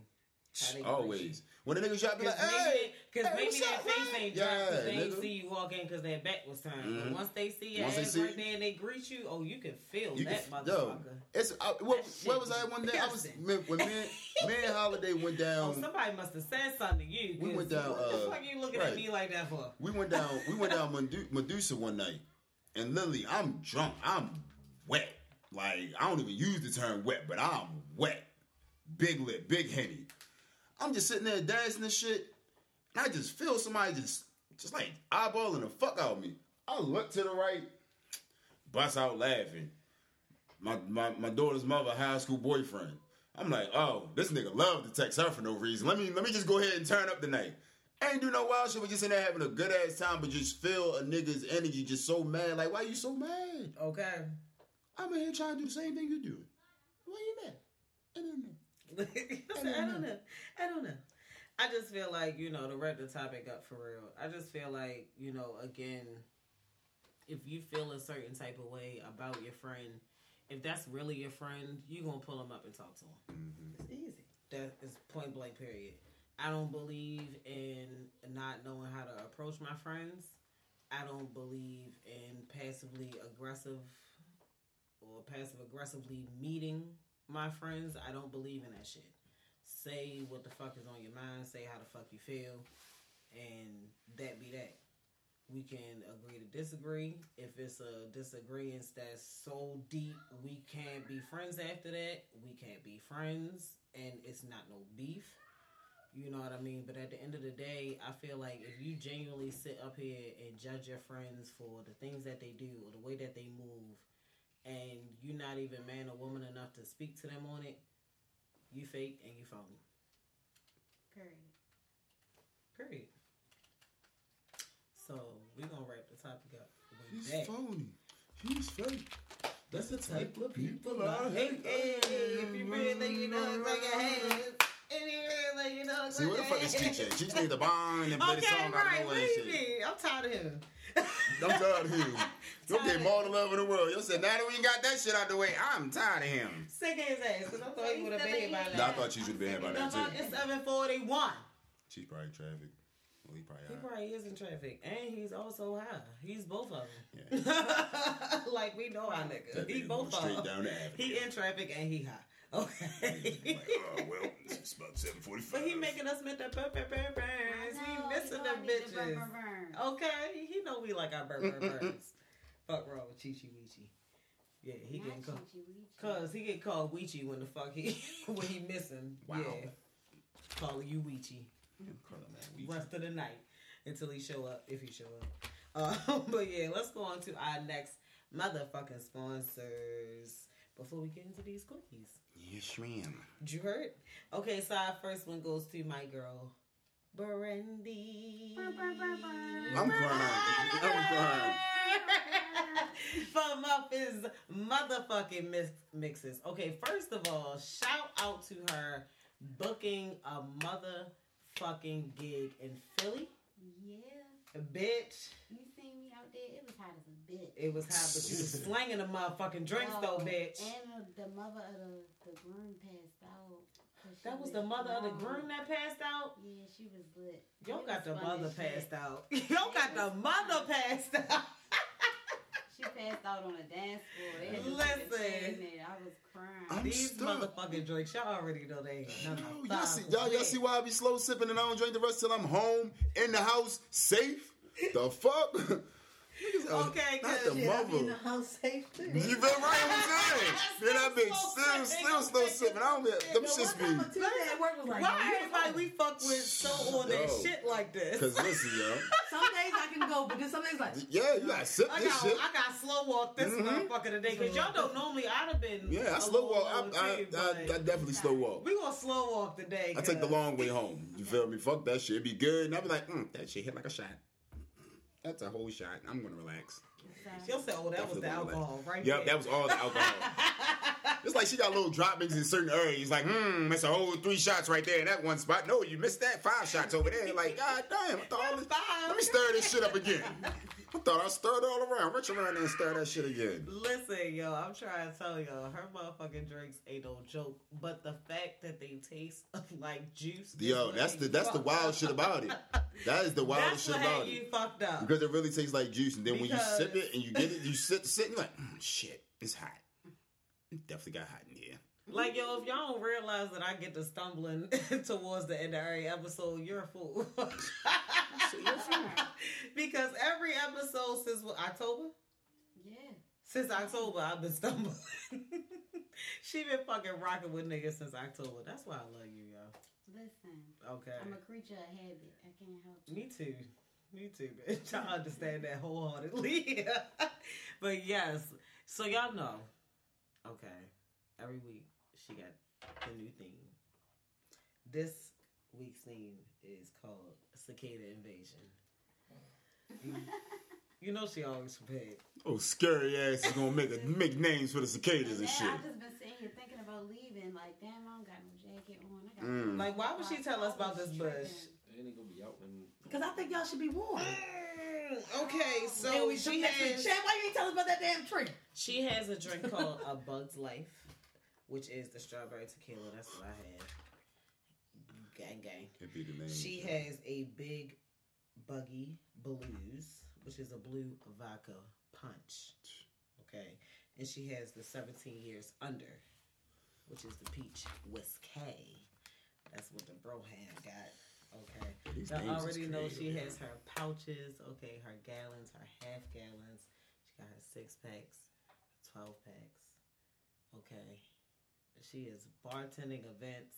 They Always. When the niggas shot, be like, hey, maybe, cause hey, maybe that face man? ain't dropped because Yeah, they ain't nigga. see you walk in because their back was turned. Mhm. Once they see your Once they ass see- right there and they greet you, oh, you can feel You that can, motherfucker. yo, it's uh, where, That where was I one day? I was man, when me, me and Holiday went down. Oh, somebody must have said something to you. We went down, What the uh, fuck you looking right. at me like that for? we went down. We went down Medusa one night, and literally, I'm drunk. I'm wet. Like I don't even use the term wet, but I'm wet. Big lip, big henny. I'm just sitting there dancing and shit, and I just feel somebody just, just like eyeballing the fuck out of me. I look to the right, bust out laughing. My, my my daughter's mother, high school boyfriend. I'm like, oh, this nigga love to text her for no reason. Let me let me just go ahead and turn up the night. Ain't do no wild shit. We just in there having a good ass time, but just feel a nigga's energy just so mad. Like, why you so mad? Okay. I'm in here trying to do the same thing you doing. Why you mad? I don't know. I, said, I don't know. I don't know. I just feel like you know to wrap the topic up for real. I just feel like you know again, if you feel a certain type of way about your friend, if that's really your friend, you gonna pull them up and talk to him. Mm-hmm. It's easy. That is point blank. Period. I don't believe in not knowing how to approach my friends. I don't believe in passively aggressive or passive aggressively meeting my friends. I don't believe in that shit. Say what the fuck is on your mind. Say how the fuck you feel, and that be that. We can agree to disagree. If it's a disagreement that's so deep we can't be friends after that, we can't be friends, and it's not no beef. You know what I mean? But at the end of the day, I feel like if you genuinely sit up here and judge your friends for the things that they do or the way that they move, and you're not even man or woman enough to speak to them on it, you fake and you phony. Period. Period. So we're gonna wrap the topic up. with He's that. phony. He's fake. That's the type of people I I hate. hate. Hey, if you really think you know, it's like your hands. If you really you know, it's See, where the fuck is Cheech hands. at? Cheech need the bond and play the Okay, song out right. of What nowhere do and you shit. I'm tired of him. I'm tired of him. You'll Tired get all the love in the world. You said, now that we got that shit out the way, I'm tired of him. Sick his ass, because I thought he would have been here by Nah, I thought Cheech would have been here by now, too. is 741. Cheech probably in traffic. Well, he probably He out. probably is in traffic, and he's also high. He's both of them. Yeah. like we know our nigga. That He both of them. down the. He in traffic and he high. Okay. Like, oh, well, it's about 745. but he making us make the burrs. He missing them bitches. Mm. Okay, he know we like our burr, burr, mm, mm, burrs. Fuck wrong with Chi Chi Weechi. Yeah, he getting called. Cause he get called Weechi when the fuck he when he missing. Wow. Yeah. Calling you Weechi. Rest of the night until he show up, if he show up. Uh, but yeah, let's go on to our next motherfucking sponsors before we get into these cookies. Yes, ma'am. Did you heard? Okay, so our first one goes to my girl, Brandy. I'm crying. I'm crying. For Muffins motherfucking mix- mixes. Okay, first of all, shout out to her booking a motherfucking gig in Philly. Yeah, Bitch, you seen me out there. It was hot as a bitch. it was hot, but you was slanging the motherfucking drinks though, Oh, bitch. And the, the mother of the, the groom passed out. 'Cause she That was the mother of the groom that passed out. Yeah, she was lit. Yo It got the mother as shit. passed out. Yo got the mother passed out. She passed out on the dance floor. They had Listen. put a chain in. I was crying. I'm These stuck. motherfucking drinks, y'all already know they ain't none Yo, of y'all, see, y'all, y'all see why I be slow sipping and I don't drink the rest till I'm home, in the house, safe? The fuck? Niggas out- Okay, not cause the Shit, I be in mother. the house safe too. You feel right what I'm saying? Then I be still, still slow sipping. I don't be, them shits one time a be. Tuesday at work was like, Why everybody we fuck with so on that shit like this? Cause listen, yo. Some days I can go, but then some days like, Yeah, you gotta sip I this got, shit. I got slow walk this Mhm. motherfucker today because y'all don't know me. I'd have been Yeah, I a slow walk. I, I, too, I, but I definitely slow walk. we gonna slow walk today. I take the 'cause- long way home. You feel me? Fuck that shit. It be good. And I be like, mm, that shit hit like a shot. That's a whole shot. I'm gonna relax. She'll say, "Oh, that was the Definitely alcohol, right Yep, there." that was all the alcohol. it's like she got little droppings in certain areas. Like, hmm, that's a whole three shots right there in that one spot. No, you missed that. Five shots over there. Like, god damn, I thought all this, Five. let me stir this shit up again. I thought I stirred it all around. Reach around there and stir that shit again. Listen, yo, I'm trying to tell y'all, her motherfucking drinks ain't no joke. But the fact that they taste like juice, Yo, that's the that's the wild shit about it. That is the wildest shit about had you it. fucked up. Because it really tastes like juice, and then when you sip it and you get it, you sit sit, and you're like, mm, shit, it's hot. It definitely got hot in here. Like yo, if y'all don't realize that I get to stumbling towards the end of every episode, you're a fool. because every episode since what, October, Yeah. since October, I've been stumbling. she been fucking rocking with niggas since October. That's why I love you, yo. Listen, Okay. I'm a creature of habit. I can't help it. Me too. Me too, bitch. I understand that wholeheartedly. but yes, so y'all know. Okay, every week she got the new theme. This week's theme is called Cicada Invasion. You, You know she always prepared. Oh, scary ass is gonna make a, make names for the cicadas and And shit. I've just been sitting here thinking about leaving. Like, damn, I don't got no jacket on. I got Mm. Like, why would she tell us about this bush? They ain't gonna be out when. Because I think y'all should be warned. Mm, okay, so we she took next week. has Chad, why you ain't tell us about that damn tree? she has a drink called A Bug's Life, which is the strawberry tequila. That's what I had. Gang gang. Can't be the name. She has a big buggy blues, which is a blue vodka punch. Okay. And she has the 17 years under, which is the peach whiskey. That's what the bro hand got. Okay. These I already know she has her pouches, okay, her gallons, her half gallons. She got her six packs, 12 packs. Okay. She is bartending events.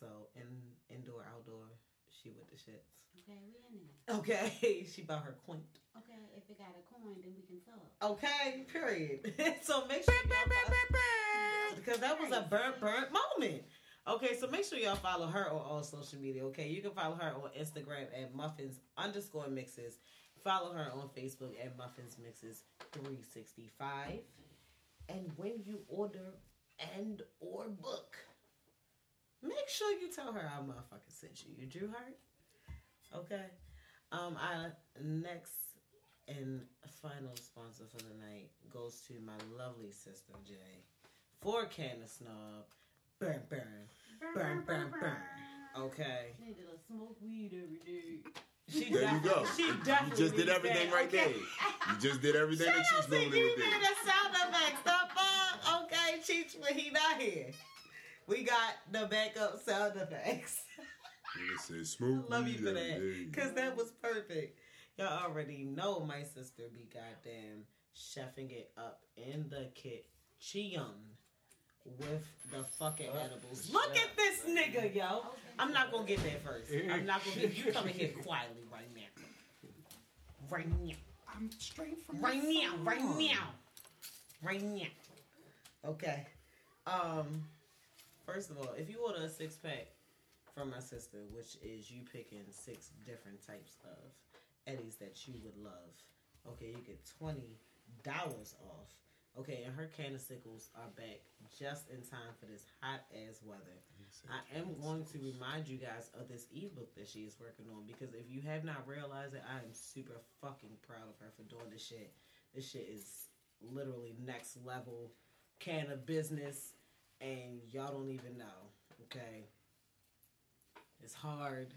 So in indoor, outdoor, she with the shits. Okay, we in there. Okay, she bought her quint. Okay, if it got a coin, then we can talk. Okay, period. so make sure y'all because that was a burnt, burnt moment. Okay, so make sure y'all follow her on all social media. Okay, you can follow her on Instagram at muffins underscore mixes. Follow her on Facebook at muffins mixes three sixty five. And when you order and or book, make sure you tell her I motherfucking sent you. You drew her. Okay. Um, our next and final sponsor for the night goes to my lovely sister Jay for Canna Snob. Burn, burn, burn, burn, burn. Okay. She need to smoke weed every day. She There you go. She You just did everything that. right okay. there. You just did everything that Cheech normally you would do. did the sound effects. The fuck? Okay, Cheech, when he not here. We got the backup sound effects. "Smoke I love you for that. Because that was perfect. Y'all already know my sister be goddamn chefing it up in the kitchen with the fucking edibles. Look at this nigga, yo. I'm not gonna get there first. I'm not gonna get you coming here quietly right now. Right now. I'm straight from Right now. Right now. Right now. Okay. Um first of all, if you order a six pack from my sister, which is you picking six different types of eddies that you would love, okay, you get twenty dollars off. Okay, and her canisticles are back just in time for this hot ass weather. I am going to remind you guys of this ebook that she is working on because if you have not realized it, I am super fucking proud of her for doing this shit. This shit is literally next level can of business, and y'all don't even know. Okay, it's hard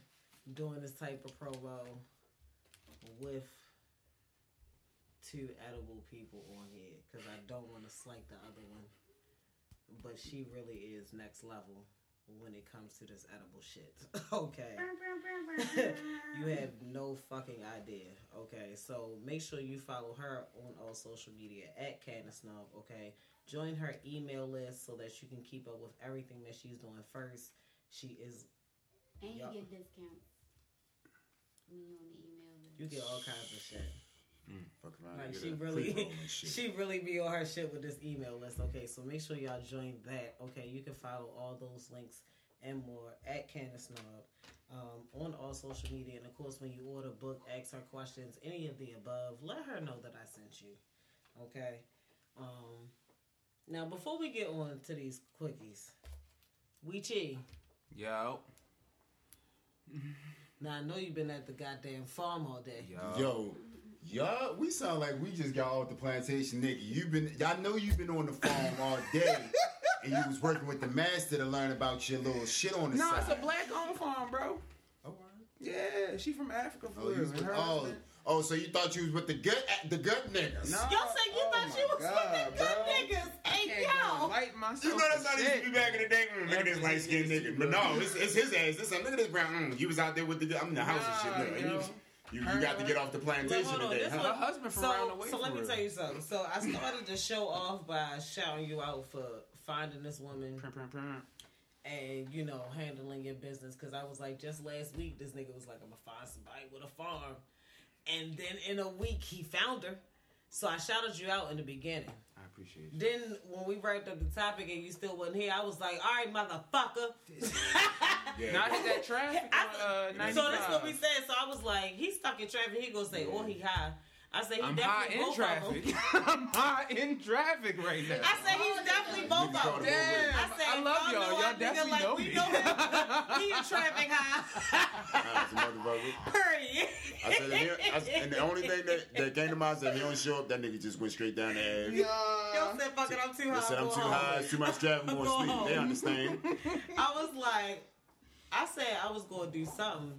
doing this type of promo with two edible people on here because I don't want to slight the other one. But she really is next level when it comes to this edible shit. okay. you have no fucking idea. Okay. So make sure you follow her on all social media at Canna Snob. Okay. Join her email list so that you can keep up with everything that she's doing first. She is And you Yup. get discounts when you on the email list. you get all kinds of shit. Fuck around. Like she really, pre-roll and shit. she really be on her shit with this email list. Okay, so make sure y'all join that. Okay, you can follow all those links and more at Canna Snob um, on all social media, and of course, when you order book, ask her questions, any of the above, let her know that I sent you. Okay. Um. Now, before we get on to these quickies, we chi. Yo. Now I know you've been at the goddamn farm all day. Yo. Yo, y'all, we sound like we just got off the plantation, nigga. You've been, I know you've been on the farm all day, and you was working with the master to learn about your little shit on the No, side. it's a black owned farm, bro. Oh, Yeah, she from Africa for oh, real. with, oh, husband- oh, so you thought you was with the good, the gut niggas? No. Y'all said you Oh thought my you was God, with the good bro. niggas. Hey, Can't yo. light myself You know that's how to they used to be back in the day. Mm, look at this light skinned is nigga. But no, it's, it's his ass. This look at this brown. Mm, you was out there with the. I'm in the house and shit. Look, and yo. You, you, you got to get off the Look, plantation hold on, today, this huh? Her husband from so, around the way. so for let me real. tell you something. So I started the show off by shouting you out for finding this woman and you know handling your business. Because I was like, just last week, this nigga was like, I'm gonna find somebody with a farm, and then in a week he found her. So I shouted you out in the beginning. I appreciate you. Then when we wrapped up the topic and you still wasn't here, I was like, all right, motherfucker. Yeah. Now I hit that traffic I- on uh, So that's what we said. So I was like, he's stuck in traffic. He gonna say, "Oh, he high." I said he I'm high definitely in both of them. traffic. I'm high in traffic right now. I said he's definitely both Niggas call of them. both. I said I love y'all y'all. know Y'all definitely like know we me. know him. he a traffic high. That's. Period. I said, if he, I, and the only thing that, that came to mind is if he don't show up, that nigga just went straight down the ass. Yo said, "Fuck it, I'm too high." I said I'm too high, it's too much traffic, I'm going to sleep. They home. understand. I was like, I said I was gonna do something,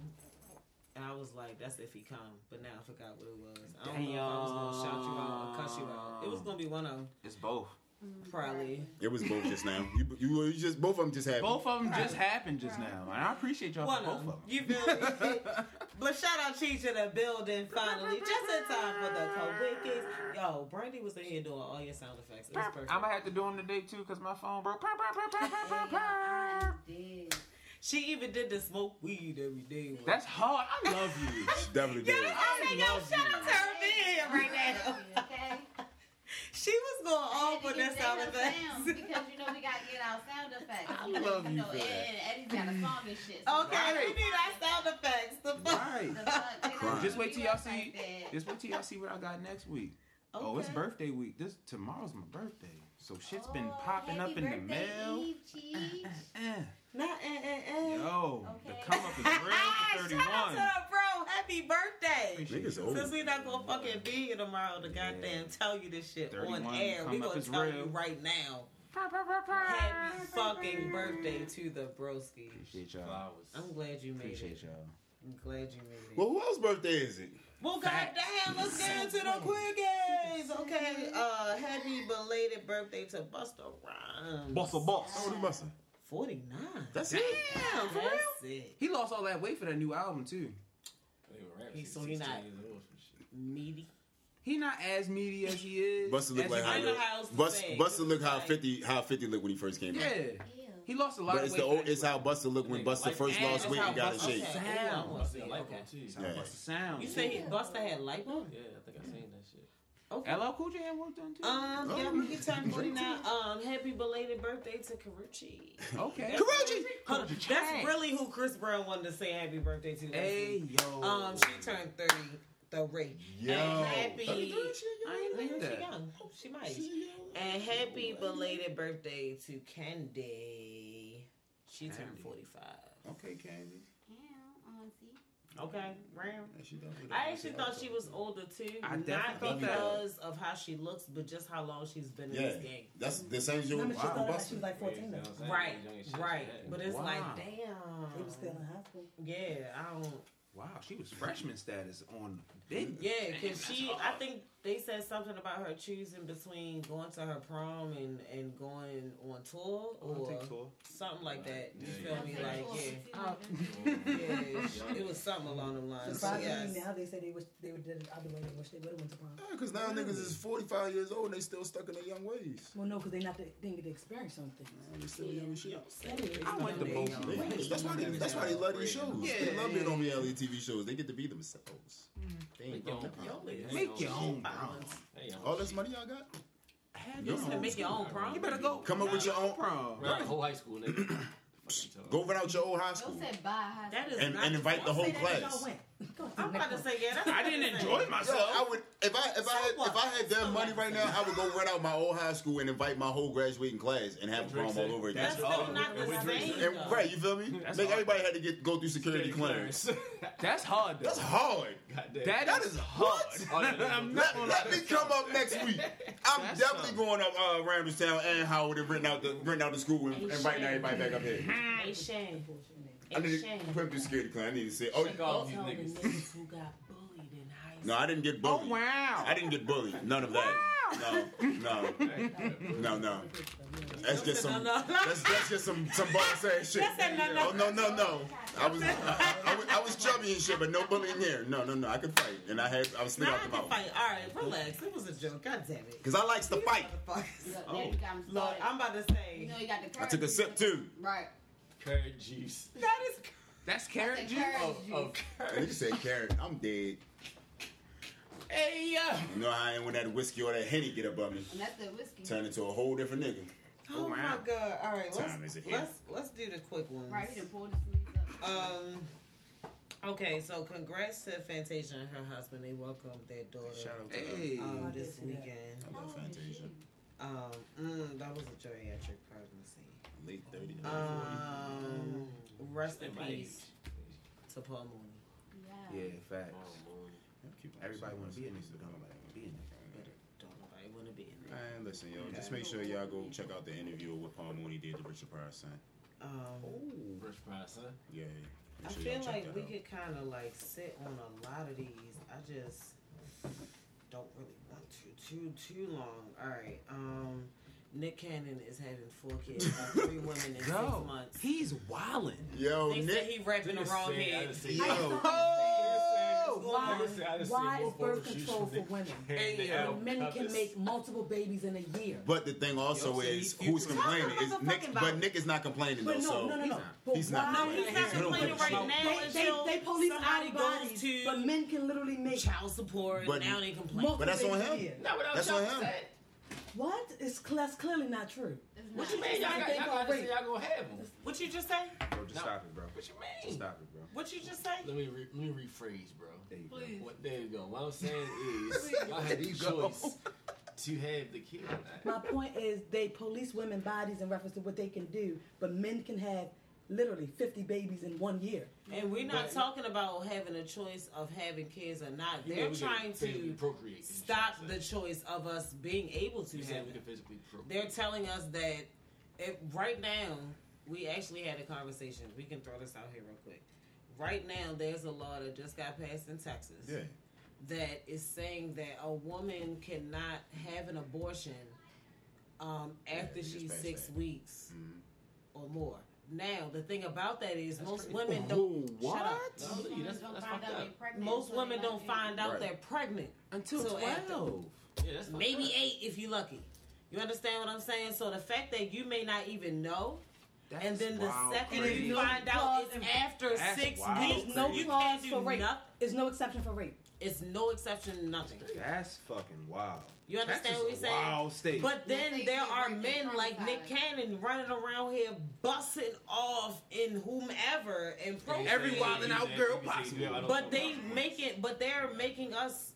and I was like, "That's if he come." But now I forgot what it was. I don't know if I was gonna shout you out or cuss you out. It was gonna be one of them, It's both. probably. It was both just now. You, you, you just both of them just happened. Both of them just happened just now, and I appreciate y'all One for of both them. of them. You feel me? but shout out Cheech in the building finally, just in time for the co-wickets. Yo, Brandy was in here doing all your sound effects. It was perfect. I'm gonna have to do them today too because my phone broke. I did. She even did the smoke weed every day. one. That's hard. I love you. She definitely did. I said, yo, shout out to her being right now. Okay. She was going I all had to for get that sound Jacob effects. Because you know we gotta get our sound effects. I You know, love you know, for that. Ed, Eddie's got a song and shit. so- Okay, we need our sound effects. The fuck? Right. The fuck, they Just wait till y'all see. like. Just wait till y'all see what I got next week. Okay. Oh, it's birthday week. This tomorrow's my birthday, so shit's been Oh, popping up in the mail. Eve, Cheech. Eh, eh, eh. Not eh, eh, eh. Yo, the come up is real for Shout out to the bro. Happy birthday. Niggas old. Since we not gonna fucking be here tomorrow to goddamn tell you this shit on air, we gonna tell real. you right now. Happy fucking birthday to the broski. Appreciate y'all. Flowers. I'm glad you made Appreciate it. Appreciate y'all. I'm glad you made it. Well, who else's birthday is it? Well, goddamn, let's get into the quickies. Okay, uh, happy belated birthday to Busta Rhymes. Boss a boss. How old he busting? 49. That's it? Damn, for real? That's it. He lost all that weight for that new album too. He's were rap He- shit, so he not- years old, some shit. Meaty. He not as meaty as he is. Busta look as like how I how Bust, say. Busta look how Like- 50 how 50 looked when he first came out. Yeah, he lost a lot But of it's weight. the old, it's how Busta looked when Nigga, Busta like- first lost weight and got in Busta shape. sound. Ooh, I wanna I see feel it. like Okay. him, too. That's how Yeah. Busta sound. You say he Busta had lipo? Yeah, I think I seen that shit. Okay. LL Cool J had work done too. Um, Oh, yeah, he turned 49. Um, happy belated birthday to Karrueche. okay. Karrueche! Hold on, Karrueche That's Tran. really who Chris Brown wanted to say happy birthday to. last Hey yo. Um, she turned 30. The rate. Yo. And happy. 33, she I ain't think. She young. She might. She. And happy belated birthday to Kandi. She turned 45. Okay, Kandi. Yeah, auntie. Okay, Ram. Yeah, she definitely I actually thought she was older too. I Not definitely thought that. because of how she looks, but just how long she's been in this game. that's the same as your Remember, she Uncle thought like she was like 14 You know though. what I'm saying? Right, Young as shit, right. But it's Wow. like, damn. He was still in high school. Yeah, I don't. Wow, she was freshman status on big. Yeah, because that's she, I think they said something about her choosing between going to her prom and and going on tour or tour. something like that. You Yeah, feel yeah. me? Like, cool. Oh. Oh. yeah. Yeah, it was something along the lines. So, Surprisingly, yes. now they say they wish they would did it. I believe they wish they would have went to prom. Yeah, because now niggas is 45 years old and they still stuck in their young ways. Well, no, because they not the, didn't get to experience something. Man, they still young as shit. I went to both of They- them. That's why they, that's why they love these shows. Yeah, they love being yeah. on reality TV shows. They get to be themselves. Mm. They ain't Make your own fucking- Make your own Balance. Hey, All this money y'all got? Have You your said own make your own prom. You better go. Come up with your own- prom. Right, whole high school, nigga. Fuck you talking Go rent out your old high Don't school say bye high That is and, not and invite the whole Say that 'cause class. Y'all went. Go ahead, I'm about to say yeah. That's I didn't enjoy Yo, myself. I would if I if I had what? if I had that So money right now, I would go rent out my old high school and invite my whole graduating class and have a prom all over again. That's still hard. not the same. And, right, you feel me? That's Like hard. everybody had to get go through security clearance. That's hard. Though. That's hard. Goddamn. That, That is is hard. Yeah, yeah. I'm not Let, let me come up next week. I'm That's definitely something. going up uh, Randallstown and Howard and renting out the renting out the school and inviting everybody back up here. Hey Shane. I need Hey to Shane. put him through security clearance. I need to say, oh, Check all these Tell the niggas. niggas who got bullied in high school. no, I didn't get Oh bullied. wow. I didn't get bullied. None of that. No, no, no, no. That's just some. No, no, no. That's, that's just some some boss ass shit. That's no, no. Oh no no no! I was I, I, was I was chubby and shit, but no bullying here. No no no! I could fight, and I had I was spit I out the can mouth fight. All right, relax. It was a joke. God damn it. because I likes to fight. Motherfuckers. Look, there you got him Look. I'm about to say. You say know you got the I took a sip too. Right. Carrot juice. that is. That's carrot The juice. courage Oh, juice. oh, And you said carrot, I'm dead. Hey yo. You know how I ain't when that whiskey or that henny get above me, And that's the whiskey. turn into a whole different nigga. Oh, wow. my god! All right, let's Time is it let's let's do the quick ones. Right, he done pulled the sleeves up. Um, Okay, so congrats to Fantasia and her husband. They welcomed their daughter Shout out to. Hey. um, this did see that. weekend. I love Fantasia. Um, mm, that was a geriatric pregnancy. Late 30. Um, rest in That peace to Paul Mooney. Yeah. Yeah, facts. Oh, Everybody want to be in this. Don't nobody want to be in it. But don't nobody want to be in there. Man, listen, yo, just make sure y'all go check out the interview of what Paul Mooney did to Richard Pryor's son. Um, Rich Price, huh? Yeah. I sure feel like we out. could kind of like sit on a lot of these. I just don't really want to too too long. All right. Um, Nick Cannon is having four kids, by three women in six months. he's wildin'. Yo, They said Nick. he rapping the wrong say- head. Yo. I just don't Why, Listen, I just why is birth control for women? Cannon Hey, yo. Men can Covers. make multiple babies in a year. But the thing also Yo, is Future- who's complaining is Nick, but Nick is not complaining But though. no, so no, no, no. He's not. No, he's not He don't complaining give a right now They, they, they police somebody our bodies, to but men can literally make child support, But- and now they complain. But that's on him. No, but That's on him. Said- What? It's that's clearly not true. It's What you mean? Y'all Same got thing y'all for got to say y'all gonna have them. What you just say? Bro, just No. stop it, bro. What you Just mean? stop it, bro. What you just say? Let me re- let me rephrase, bro. There you go. Please. What, there you go. What I'm saying is, y'all There have the choice to have the kid. My point is they police women bodies in reference to what they can do, but men can have literally 50 babies in one year. And we're not But- talking about having a choice of having kids or not. They're we trying to procreate. stop the saying. choice of us being able to You have said we them. physically procreate. They're telling us that if, right now, we actually had a conversation. We can throw this out here real quick. Right now, there's a law that just got passed in Texas Yeah. that is saying that a woman cannot have an abortion um, after they just she's six that. weeks Mhm. or more. Now, the thing about that is That's most crazy. women don't. what? Shut up. No, Lee, that's, Don't that's find fucked out up. they pregnant Most until women they don't got find out Right. they're pregnant Until So after- 12. Yeah, that's maybe up. eight if you're lucky. You understand what I'm saying? So the fact that you may not even know, That's and then the second crazy. you no find out clause it's after That's six wild weeks, There's no you can't do for rape. nothing. There's no exception for rape. It's no exception, nothing. That's fucking wild. You understand Texas what we're saying? Wild state. But then They there are men like Nick. Cannon running around here busting off in whomever and pro. Every wildin' out girl You can say, yeah, I don't But they make it. But they're making us.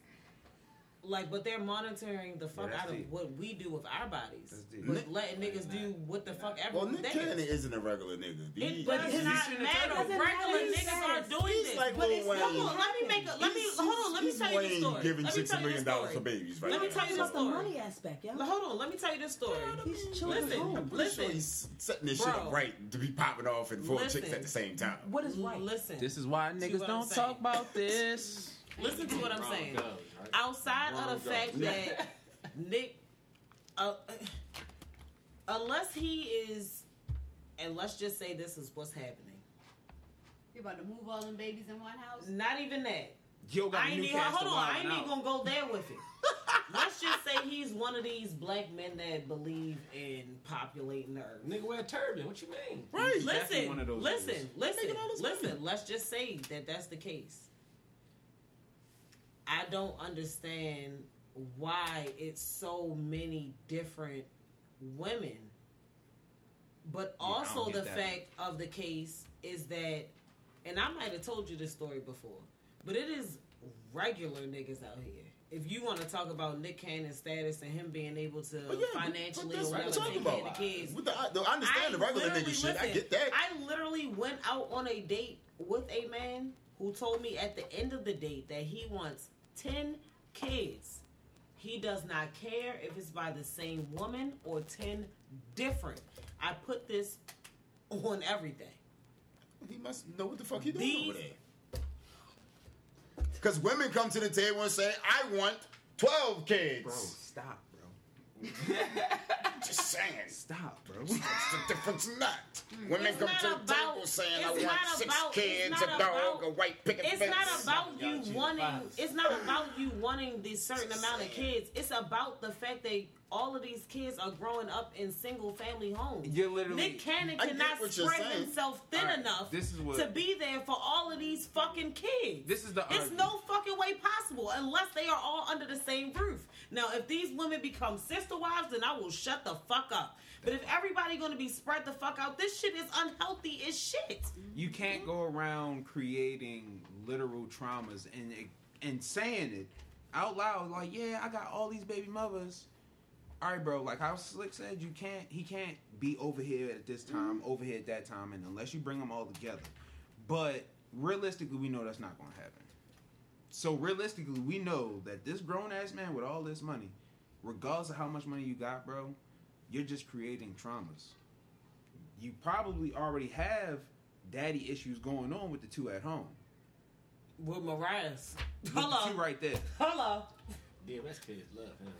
Like, but they're monitoring the fuck Yeah, that's out of what we do with our bodies. That's deep. But Nick- letting niggas do what the fuck ever Well, Nick they Cannon is. isn't a regular nigga. It He- does But not shouldn't matter. tell them. Regular Doesn't niggas matter. are doing He's this. like But Lil it's Wayne. Hold on, let me make a. Let me hold on. Let me tell you this Wayne story. giving Let me six tell you dollars story. for babies right Let me tell you It's the story. money aspect, yo. Hold on, let me tell you this story. These Listen, home. I'm pretty sure listen. he's setting this shit up right to be popping off and four chicks at the same time. What is right? Listen, This is why niggas don't talk about this. listen to what I'm saying. girls, right? Outside Wrong of the fact that Nick, uh, unless he is, and let's just say this is what's happening. You're about to move all them babies in one house? Not even that. Yo got I ain't even, hold on. I ain't even gonna go there with it. Let's just say he's one of these black men that believe in populating the earth. Nigga wear a turban. What you mean? Right. He's Listen, one of those listen, niggas. listen, Making listen. money. Let's just say that that's the case. I don't understand why it's so many different women. But Yeah, also the that. fact of the case is that, and I might have told you this story before, but it is regular niggas out here. If you want to talk about Nick Cannon's status and him being able to yeah, financially or whatever take care of about. the kids, the, I, I understand the regular nigga shit. I get that. I literally went out on a date with a man who told me at the end of the date that he wants 10 kids. He does not care if it's by the same woman or 10 different. I put this on everything. He must know what the fuck he doing These- over there. Because women come to the table and say, "I want twelve kids." Bro, stop, bro. Just saying. Stop, bro. What's the difference in that? Hmm. Women It's come not to the about- table saying, "I want six about- kids, a dog, about- a white picket It's fence." not about you wanting. It's not about you wanting this certain amount of kids. It's about the fact that all of these kids are growing up in single family homes. You're literally- Nick Cannon I cannot what you're spread himself thin All right, enough this is what- to be there for all of these fucking kids. This is the It's argument. no fucking way possible unless they are all under the same roof. Now, if these women become sister wives, then I will shut the fuck up. But if everybody gonna be spread the fuck out, this shit is unhealthy as shit. You can't go around creating literal traumas and and saying it out loud like, yeah, I got all these baby mothers. All right, bro. Like how Slick said, you can't. He can't be over here at this time, mm-hmm. over here at that time, and unless you bring them all together. But realistically, we know that's not going to happen. So realistically, we know that this grown ass man with all this money, regardless of how much money you got, bro, you're just creating traumas. You probably already have daddy issues going on with the two at home. With Mariah's. With the Hello. two right there. Hello. DMS kids love him.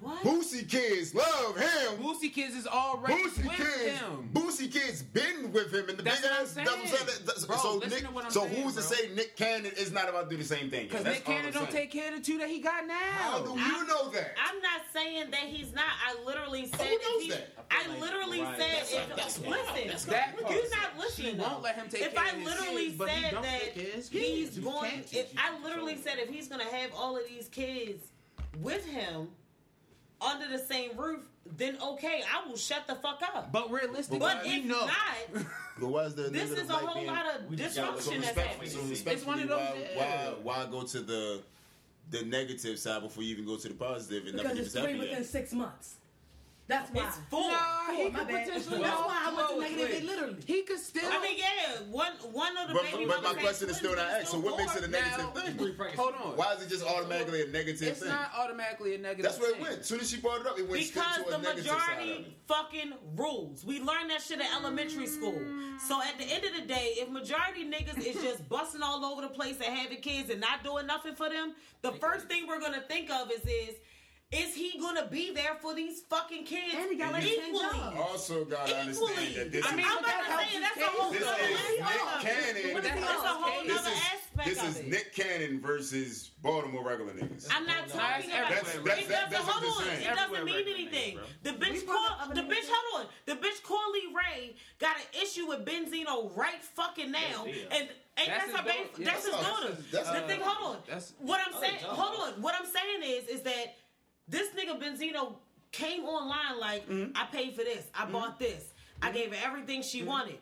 What? Boosie kids love him. Boosie Kids is already Boosie with kids, him. Boosie kids been with him in the That's big what I'm ass. That's what I'm saying. saying. That's- Bro, so Nick, to what I'm so saying, who's to say Nick Cannon is not about to do the same thing? Because Nick Cannon don't saying. take care of the two that he got now. How do you know that? I'm not saying that he's not. I literally said Who knows he, that? I, I like literally Mariah- said that's if not- that's listen. That's That part. you're not listening. She won't let him take if care I of his literally kids, but he said don't that take his he's kids. You going, can't if I literally said if he's gonna have all of these kids with him under the same roof, then okay, I will shut the fuck up. But realistically, But we if know. not, But why is there this is a whole being- lot of we just gotta- disruption that's happening. so respectfully, one of those- why, why, why go to the the negative side before you even go to the positive and Because nothing it's is three within yet? six months. That's why. It's four. Nah, he Four, my could bad. potentially. That's why I went to close negative with- eight, literally. He could still. I mean, yeah, one one of the But, baby but my question is still twins, not asked. So what makes it a negative Now- thing? Hold on. Why is it just automatically a negative It's thing? not automatically a negative. That's where it went. As soon as she brought it up, it went Because straight to the a negative side of it. majority fucking rules. We learned that shit in elementary school. So at the end of the day, if majority niggas is just busting all over the place and having kids and not doing nothing for them, the first thing we're gonna think of is is is he gonna be there for these fucking kids And he got like equally? Also, gotta understand that this I is mean, I'm but that about to helps say his that's a case. whole This nother is Nick. Cannon. But that That's a whole his this nother is aspect this is. Nick Cannon versus Baltimore regular niggas. I'm not talking about everywhere, it. bro. It That's- doesn't. that's what Hold on. saying. It doesn't mean anything. The bitch brought call. The bitch. Hold on. The bitch Coi Leray got an issue with Benzino right fucking now, That's and. Ain't That's that's, his her baby? daughter. That's his daughter. That's- that's- the thing, hold on. that's- what I'm saying. Hold on. What I'm saying is, is that this nigga Benzino came online like, Mm-hmm. I paid for this. I bought this. I gave her everything she Mm-hmm. wanted.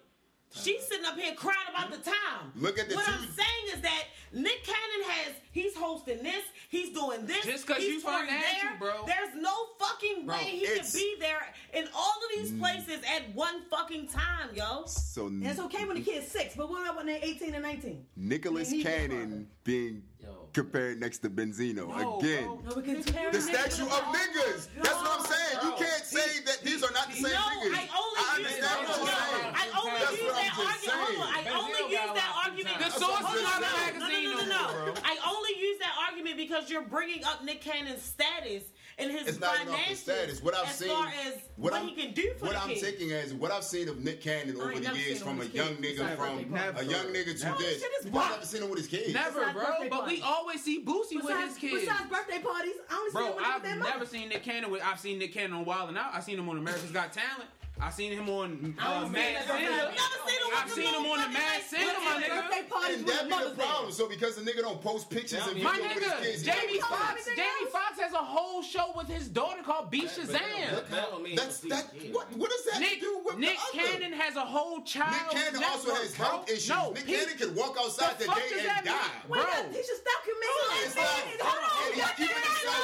She's sitting up here crying about the time. Look at the What two- I'm saying is that Nick Cannon has he's hosting this, he's doing this, Just 'cause he's you touring financial, there. bro. There's no fucking Bro, way he can it's- be there in all of these mm. places at one fucking time, yo. So And it's okay when the kid's six, but what about when they're 18 and 19? Nicholas They need Cannon being Yo. compared next to Benzino No, again. bro. No, we can compare The statue of niggas. That's what I'm saying. You can't say that these are not the same No, niggas. I only I use understand that. what you're no, saying. I only That's use what I'm that just argument. Hold on, I only use that argument. The time. source Hold is not a magazine no, no, no no, more, no. bro. I only use that argument because you're bringing up Nick Cannon's status and his It's not even the status. What I've as seen, far as what, I'm, he can do for what the I'm kids. taking as what I've seen of Nick Cannon over the years from a young kids nigga from birthday a young nigga to No, this. shit I've never seen him with his kids. Never, bro. birthday But we always see Boosie with his kids. besides birthday parties, I only see Bro, them I've never mother. seen Nick Cannon with. I've seen Nick Cannon on Wild and Out. I've seen him on America's Got Talent. I've seen him on I uh, don't Masked see that. Singer. Never seen him with I've seen him on the Masked like- Singer, my nigga. parties And with that be the mothers there. problem. So because the nigga don't post pictures Tell and me. My videos with his nigga, kids, Jamie you Foxx. Jamie else? Foxx has a whole show with his daughter called B But- but Shazam. that don't that's that. What what does that Nick, do with Nick the other? Cannon has a whole child. Nick Cannon also has bro. health issues. No, Nick he- Cannon could walk outside The today and die. Bro. he should stop committing. It's like, and he's keeping himself.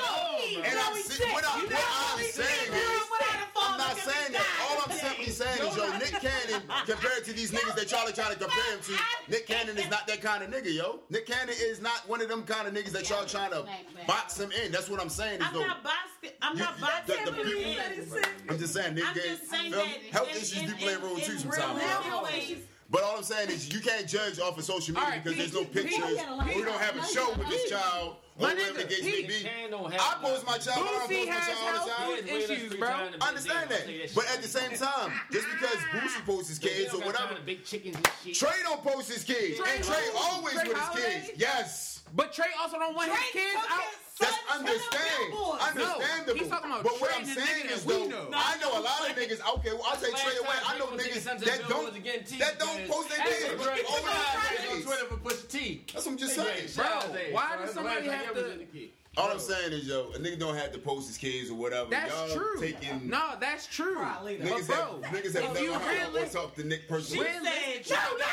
And I'm si- what, I, what I'm saying is, I'm not saying that. All I'm simply saying is, yo, Nick Cannon, compared to these niggas that y'all are trying to compare him to, Nick Cannon is not that kind of nigga, yo. Nick Cannon is not one of them kind of niggas that y'all trying to box him in. That's what I'm saying. Is I'm though, not boxing. I'm You- not boxing the- the him people- in. I'm just saying, Nick I'm Cannon, just saying that health issues do play a role too sometimes. Health ways. But all I'm saying is you can't judge off of social media All right, because there's no Pete, Pete, pictures. Pete, We don't have a show with this child or My whatever the nigga, case may Pete, be. Have I post my child, but I don't post my has child all the time. He has way less issues, bro. I understand Benzino. I'll tell you that. But at the same time, just because Boosie posts his kids or Benzino got whatever, time to Big chickens and shit. Trey don't post his kids. Trey And Trey always Trey with his Holiday? kids. Yes. But Trey also don't want his kids out. That's son understand, Billboard. understandable. he's talking about but what I'm saying is though, know. I know a lot of niggas. Okay, well, I'll take Trey away. I know Drake was taking niggas that don't Billboards again, T, that don't post their Hey, kids over Drake their on. Twitter for Pusha T. That's what I'm just saying. shout out to Ace, why bro. does somebody last have time he to- was in the kid. All I'm saying is, yo, a nigga don't have to post his kids or whatever. That's Y'all true. Taking No, that's true. Probably not. niggas But bro, have niggas have you never had to realis- talk to Nick She personally. Really? said, no, no,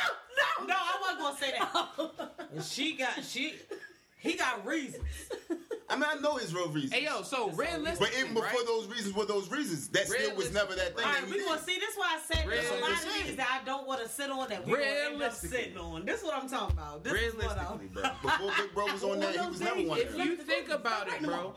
no, no. I wasn't gonna say that. And she got she, he got reasons. I mean, I know his real reasons. Hey yo, so realistically, but even before right? those reasons were those reasons, that still was never that thing. All that we did. gonna see. This why I said there's a lot of things that I don't want to sit on that we gonna end up sitting on. This is what I'm talking about. This is what realistically, bro. Before Big Bro was on that, he was never one If you think about it, bro,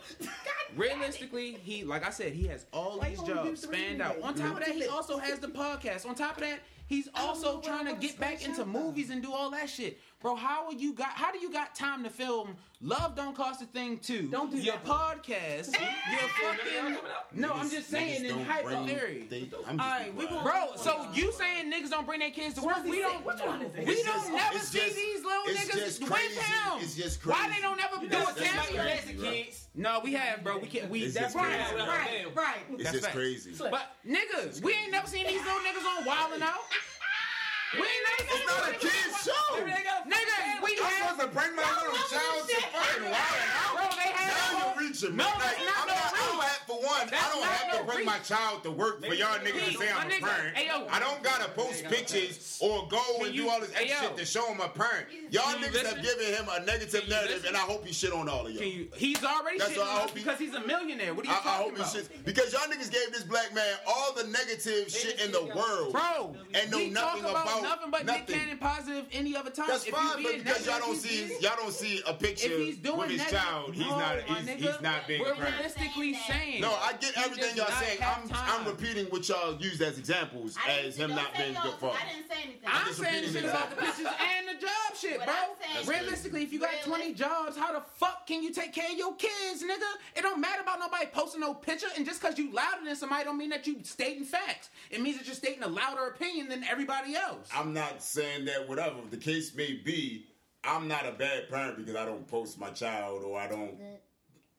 realistically, he like I said, he has all Why these you only do jobs three spanned out. On top of that, he also has the podcast. On top of that, he's also trying to get back into movies and do all that shit. Bro, how are you got how do you got time to film Love Don't Cost a Thing too? Don't do your that, podcast, your fucking No, I'm just saying Niggas in don't hyper theory. they- I'm just we Bro, so you saying niggas don't bring their kids to work? We don't. Which one is it? We It's don't just- never see just- these little niggas just with crazy. It's just crazy. Why they don't ever do a just cameo? crazy, Classic kids. No, we have, bro. We can't. We It's that's right. crazy. Right, right. It's That's just facts. crazy. But niggas, we ain't never seen these little niggas on Wildin' Out. We ain't It's not a kid's show. Nigga, we I'm have. supposed to bring my little child to fucking wild out. Bro, they have. Now you're reaching, No, man. Like, not I'm no not, I don't have, for one, That's I don't not have to bring reach. my child to work for y'all niggas to say I'm a parent. I don't gotta post pictures or go and do all this extra shit to show him a parent. Y'all niggas have given him a negative narrative, and I hope he shit on all of y'all. He's already That's shitting on us because he's a millionaire. What are I, you I talking hope he about? shit because y'all niggas gave this black man all the negative shit in the world. Bro, And know nothing about, about nothing but nothing. Nick Cannon positive any other time. That's If you fine, but because y'all don't see he's- y'all don't see a picture if he's doing with his negative- child, he's no, not he's, nigga, he's not being We're a parent. realistically saying. No, I get everything y'all saying. I'm time. I'm repeating what y'all used as examples as him don't being a good father. I didn't say anything. I'm just saying repeating shit it. about the pictures and the job shit, bro. I'm saying is- Realistically, if you got 20 jobs, how the fuck can you take care of your kids, nigga? It don't matter about nobody posting no picture, and just because you louder than somebody don't mean that you stating facts. It means that you're stating a louder opinion than everybody else. I'm not saying that whatever the case may be, I'm not a bad parent because I don't post my child or I don't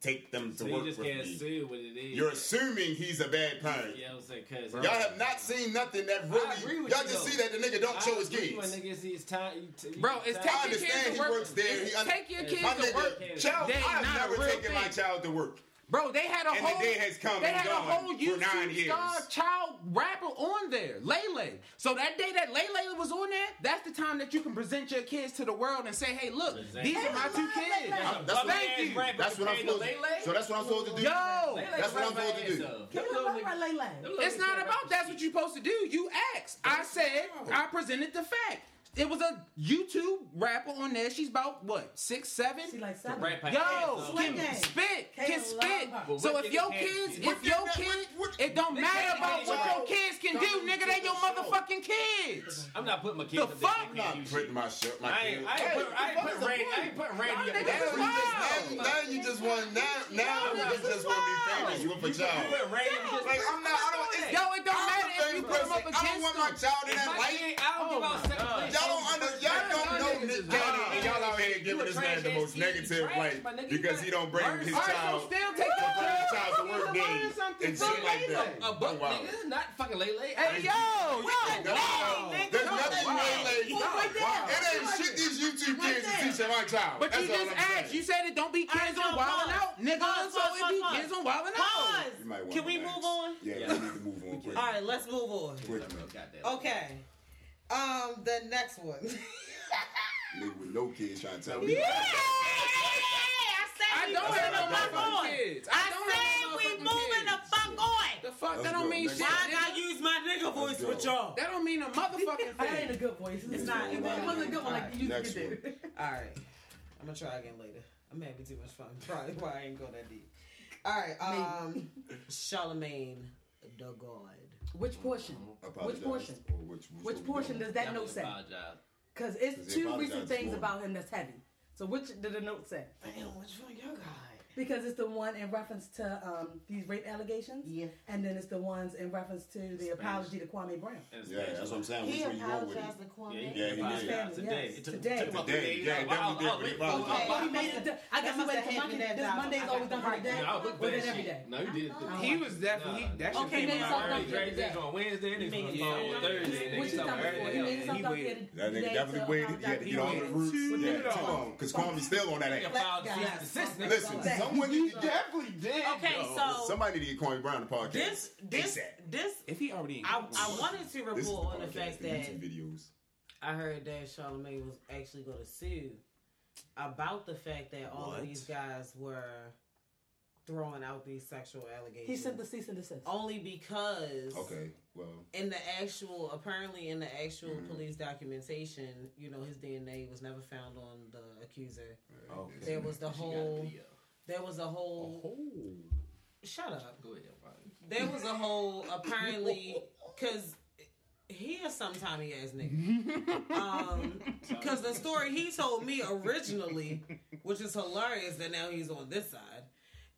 take them to So you work just with can't me. see what it is. You're assuming he's a bad parent. Yeah, I'm saying, cause Y'all have not seen nothing that I agree really. with Y'all you, just though. see that the nigga don't show his I agree kids. When niggas see his time, t- Bro, it's time- take I your understand kids he to work. works there. He un- take your kids My to work. nigga, child, I've never real taken my child to work. Bro, they had a And the whole day has come they and had a whole YouTube star child rapper on there, Lay Lay. So that day that Lay Lay was on there, that's the time that you can present your kids to the world and say, "Hey, look, Present. these are my two kids." I'm- That's Thank you. that's what I'm supposed to. do. So that's what I'm supposed to do. Yo, That's what I'm supposed to do. Can you talk about Lay Lay? it's not about that's what you're supposed to do. You asked. I said. I presented the fact. It was a YouTube rapper on there. She's about what six, seven. She like seven. Rap Yo, can Gang. spit, Kayla can love spit. her. But So what if niggas your can't kids, do? if What your did that- kids, what- what- it don't They matter can't about what that. your kids can do, nigga. They your motherfucking kids. I'm not putting my kids The up there. fuck? They I'm can't do shit. putting my shit. My I ain't. I ain't, put, I ain't putting Randy. I ain't putting Randy up Y'all niggas Now wild. you, now, now you just want now now niggas just want to be famous with a You child. put Randy just Like I'm not. I don't. Yo, it don't I'm matter the if same you put them up person. I don't want my against child in that my light. kid, I don't Oh give my out second place. Y'all don't under, y'all don't know niggas Nick Cannon, and y'all out here giving this man the most negative trash, light because he don't bring his child. Still take his child to work Learn days and shit like that. A buck, Wow. nigga, not fucking Lay Lay. Hey yo, yo, There's nothing Wow. Lay Lay. It ain't shit these YouTube kids is teaching my child. But you just asked. You said it don't be kids on no, Wildin' Out, nigga. So it be kids on Wildin' Out. Pause. You might want Can we move on? Yeah, Yeah. we need to move on. All right, let's move on. Quick, man. Goddamn. Okay. Um, the next one. Nigga with no kids trying to tell me. Yeah, I I said we don't moving have no the fuck motherfucking on. kids. I I don't have no we motherfucking moving the kids. fuck on. The fuck? Let's that don't go. mean Next shit. Why I gotta use my nigga voice with y'all? That don't mean a motherfucking That ain't a good voice. It's not. It wasn't a good one like you used Next to do. All right, I'm gonna try again later. I'm having too much fun. Probably why I ain't go that deep. All right, um, Charlemagne the God. Which portion? Apologize. Which portion? Or which, Which what portion does that Y'all note say? apologize. Because Does it's he two apologize recent things for? about him that's heavy. So which did the note say? Damn, which one you got? Because it's the one in reference to um, these rape allegations. Yeah. And then it's the ones in reference to the apology to Kwame Brown. Yeah, that's what I'm saying. Which He one you with? apologized to Kwame. Yeah, he apologized did. Today. yes, It took, today. took Today, days. yeah, I- I- definitely I- I- did. I- I- Okay. Oh, he made it. I guess That he must waited have till hit Monday. This. Monday's always done for the the day. Yeah, I was looking for Or that then every shit. No, you did it. He was definitely that shit Okay, came then out something early. else. Drake Days on Wednesday and it's on Thursday. What you Niggas done before? He made Thursday. up waited. That nigga definitely waited. He had to apologize. get all the roots. Yeah, dollars. too long. Because Kwame's still on that ass. filed Guys. cease and desist, nigga. Listen, That- someone He definitely did. Okay, though. so Somebody need to get Kwame Brown the podcast. this this ASAP. this if he already, I, I wanted to This is report on the podcast, fact that YouTube videos. I heard that Charlemagne was actually going to sue about the fact that all What? of these guys were throwing out these sexual allegations. He sent the cease and desist. only because Okay, well, in the actual apparently in the actual Mhm. police documentation, you know, his DNA was never found on the accuser. Okay. There was the She got a whole video. There was a whole Oh. shut up. Go ahead. There was a whole apparently because he is some tiny ass nigga. Um, because the story he told me originally, which is hilarious that now he's on this side,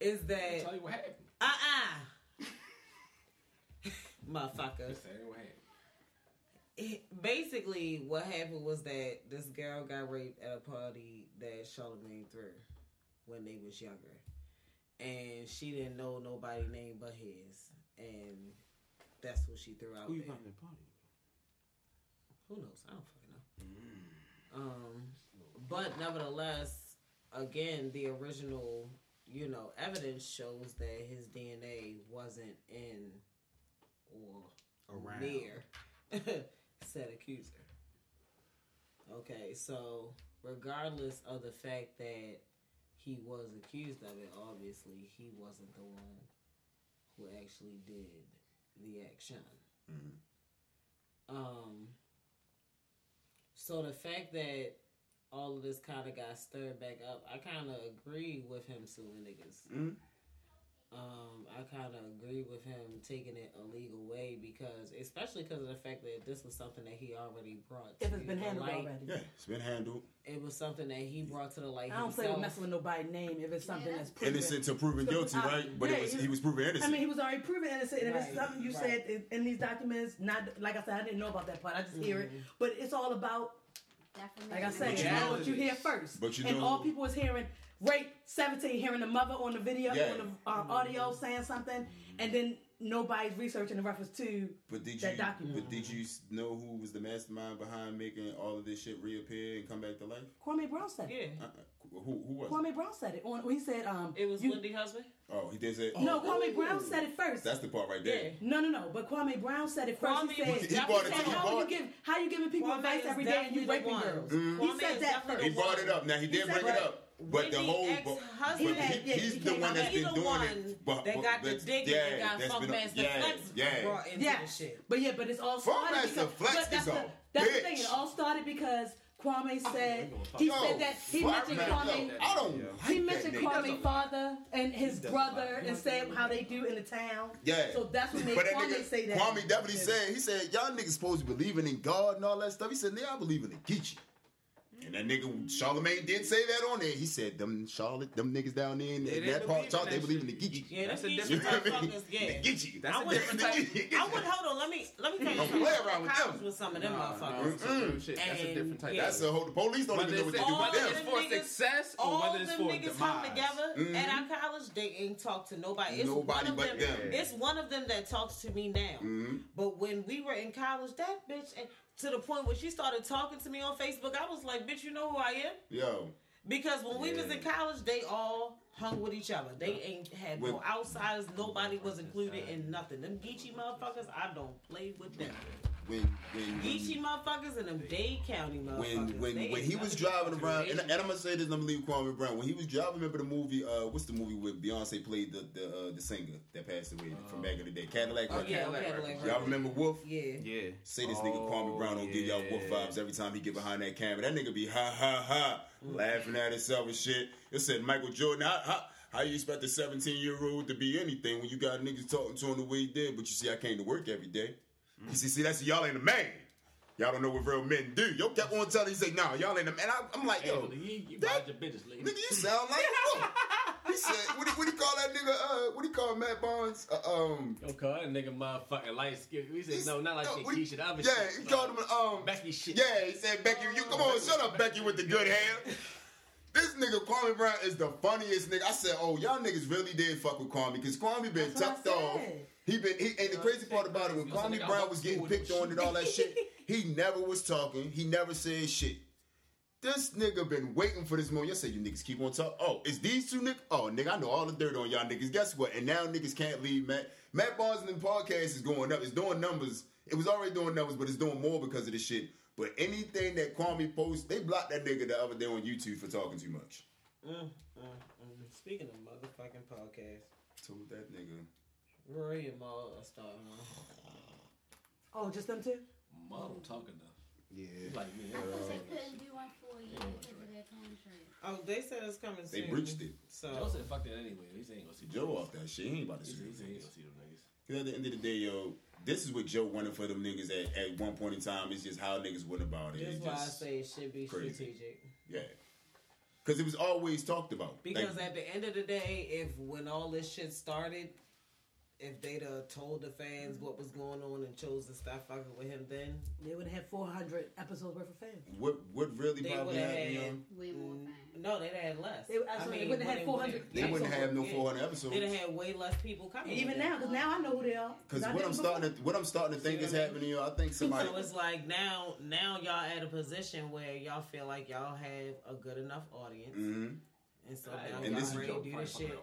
is I'll that tell you what happened. uh uh motherfucker. Just tell you what happened. It- basically, what happened was that this girl got raped at a party that Charlemagne threw when they was younger, and she didn't know nobody name but his, and that's what she threw out Who you there. find the party? Who knows? I don't fucking know. Um, but nevertheless, again, the original, you know, evidence shows that his DNA wasn't in or Around. near said accuser. Okay, so regardless of the fact that he was accused of it, obviously he wasn't the one who actually did the action. Mhm. Um. So the fact that all of this kind of got stirred back up, I kind of agree with him suing niggas. Mhm. Um, I kind of agree with him taking it a legal way because, especially because of the fact that this was something that he already brought. If to it's been the handled light. already. yeah, it's been handled. It was something that he brought to the light I don't play himself. with messing with nobody's name if it's something Yeah. that's proven. Innocent to proven So, guilty, I- right? But yeah, it was he- he was proven innocent. I mean, he was already proven innocent, and if it's something you right. said in, in these documents, not like I said, I didn't know about that part. I just hear it, Mhm. but it's all about, Defamation. like I said, But you you know know- what you hear first. but you and know- all people is hearing rape, seventeen, hearing the mother on the video, Yeah. on the uh, audio saying something, and then nobody's researching the reference to But did that you? document. But did you know who was the mastermind behind making all of this shit reappear and come back to life? Kwame Brown said it. Yeah, Uh, who who was? it? Kwame Brown said it. On he said, um, it was you- Wendy Husband. Oh, he did say. No, oh, Kwame Brown said it first. That's the part right there. Yeah. No, no, no. But Kwame Brown said it first. Kwame he said, He brought it said, how, brought- you give, how you giving people Kwame advice every day and you raping the one. girls? Mhm. He said that first. He brought it up. Now he He did said bring it up. But the whole, but, ex-husband but he, he's he the one that's been doing one it. But, that but- got the that's- dick yeah, and got that's Funk been- Master yeah, Flex yeah. brought into Yeah, the shit. but yeah, but it's all Funk started Master because Flex but that's is the, a that's the thing. It all started because Kwame said he Yo, said that he Funk mentioned Master- Kwame. I don't Yeah. like He mentioned nigga. Kwame's father and his brother like and said how they do in the town. Yeah. So that's what made But that Kwame nigga, say that. Kwame definitely said, he said, y'all niggas supposed to be believing in God and all that stuff. He said, nigga, I believe in the Geechee. And that nigga, Charlemagne did say that on there. He said, them Charlotte, them niggas down there in They that didn't part, believe Charlotte, they that believe in the shit. Geechee. Yeah, That's them a Geechee You know what I mean? motherfuckers, The yeah. Geechee. I I would, I would hold on. Let me let me tell you Don't something. play around with college them. with some of them Nah, nah, motherfuckers. that's some shit. That's a different type. yeah. That's the whole, the police don't Whether even know what it's, to do all with whether them. it's for niggas- success or All whether it's them niggas come demise. together Mhm. at our college. They ain't talk to nobody. It's Nobody one of but them. them. It's one of them that talks to me now. Mhm. But when we were in college, that bitch, and to the point where she started talking to me on Facebook, I was like, "Bitch, you know who I am?" Yo, Because when we was in college, they all hung with each other. They ain't had no outsiders. Nobody was included in nothing. Them Geechee motherfuckers, I don't play with them. When, when, Geechee motherfuckers and them Dade County motherfuckers. when when they when he was driving around, and, and I'm gonna say this, and I'm gonna leave Kwame Brown. When he was driving, remember the movie? Uh, what's the movie with Beyonce played the the uh, the singer that passed away from back in the day, Cadillac. Oh, yeah, Cadillac Cadillac Records. Y'all remember Wolf? Yeah. Yeah. Say this nigga Kwame Brown don't give y'all wolf yeah. vibes every time he get behind that camera. That nigga be ha ha ha laughing at himself and shit. It said Michael Jordan. How, how, how you expect a 17 year old to be anything when you got niggas talking to him the way he did? But you see, I came to work every day. You see, see, that's y'all ain't a man. Y'all don't know what real men do. Yo kept on telling you say, nah, y'all ain't a man. I, I'm like, yo, Hey, you, you that- mind your business, lady. nigga, you sound like a He said, what do what do you call that nigga? Uh, what do you call Matt Barnes? Uh, um, Don't call that nigga motherfucking light skin. We said no, not like no, skin. what do you- Keisha, the other yeah, shit. he called him um Becky shit. Yeah, he said Becky. You come on, shut up, Becky with the good hair. This nigga Kwame Brown is the funniest nigga. I said, oh, y'all niggas really did fuck with Kwame because Kwame been That's what I tucked off. Said. He been he, and the crazy part about it when You Kwame Brown was getting picked on and all that shit, he never was talking. He never said shit. This nigga been waiting for this moment. I say you niggas keep on talking. Oh, is these two niggas? Oh, nigga, I know all the dirt on y'all niggas. Guess what? And now niggas can't leave Matt. Matt Barnes and the podcast is going up. It's doing numbers. It was already doing numbers, but it's doing more because of this shit. But anything that Kwame posts, they blocked that nigga the other day on YouTube for talking too much. Mm, mm, mm. Speaking of motherfucking podcast, Told that nigga. Rory and Mal are starting one. Oh, just them two? Mom don't talk enough. Yeah. Like me. I thought they couldn't do one for a year because of their contract. Oh, they said it's coming soon. They breached it. So Joe said fuck that anyway. He ain't gonna see Joe off that shit. He ain't about to see said he them ain't niggas. gonna see them niggas. 'Cause at the end of the day, yo, this is what Joe wanted for them niggas at, at one point in time. It's just how niggas went about it. that's It's why I say it should be crazy. strategic. Yeah. Because it was always talked about. Because Like, at the end of the day, if when all this shit started, if they'd have told the fans what was going on and chose to stop fucking with him, then They would have had 400 episodes worth of fans. what what really they probably would have happened, had? Way more mm, fans. No, they'd have had less. They- I swear, they wouldn't have had 400 They wouldn't episodes. have no 400 episodes. They'd have had way less people coming. Even now, because now I know who they are. Because what I'm before. starting to what I'm starting to think See is what I mean? happening. I think somebody. So it's like now, now y'all at a position where y'all feel like y'all have a good enough audience, Mhm. And so Right. now And y'all this is- ready to do this shit.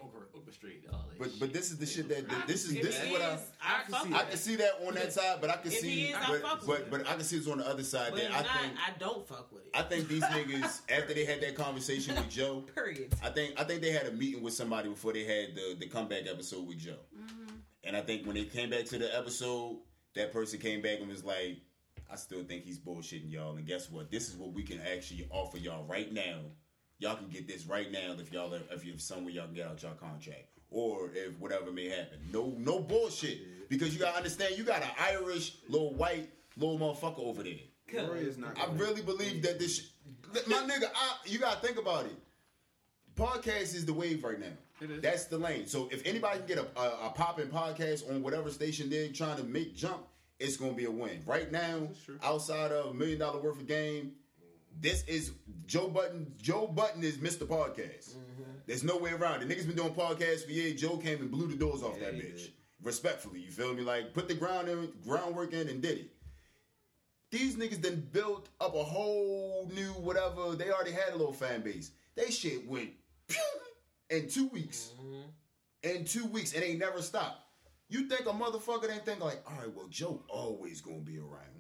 But but this is the shit that this is this he is what I. is, I fuck with I can see that on that side, but I can If see, he is, I but, fuck with but, but I can see it's on the other side But that if I not, think I don't fuck with it. I think these niggas after they had that conversation with Joe, Period. I think I think they had a meeting with somebody before they had the the comeback episode with Joe. Mm-hmm. And I think when they came back to the episode, that person came back and was like, I still think he's bullshitting y'all. And guess what? This is what we can actually offer y'all right now. Y'all can get this right now if y'all if you have somewhere y'all can get out your contract. Or if whatever may happen. No no bullshit. Because you gotta understand you got an Irish little white little motherfucker over there. Not. I really believe that this. Sh- my nigga, I, you gotta think about it. Podcast is the wave right now. It is. That's the lane. So if anybody can get a, a, a popping podcast on whatever station they're trying to make jump, it's gonna be a win. Right now, outside of a million dollar worth of game, this is Joe Budden. Joe Budden is Mr. Podcast. Mm-hmm. There's no way around it. Niggas been doing podcasts for years. Joe came and blew the doors off Yeah, that bitch. did. Respectfully, you feel me? Like put the ground in, groundwork in and did it. These niggas then built up a whole new whatever. They already had a little fan base. They shit went pew in two weeks. Mm-hmm. In two weeks, and they never stopped. You think a motherfucker didn't think like, all right, well, Joe always gonna be around.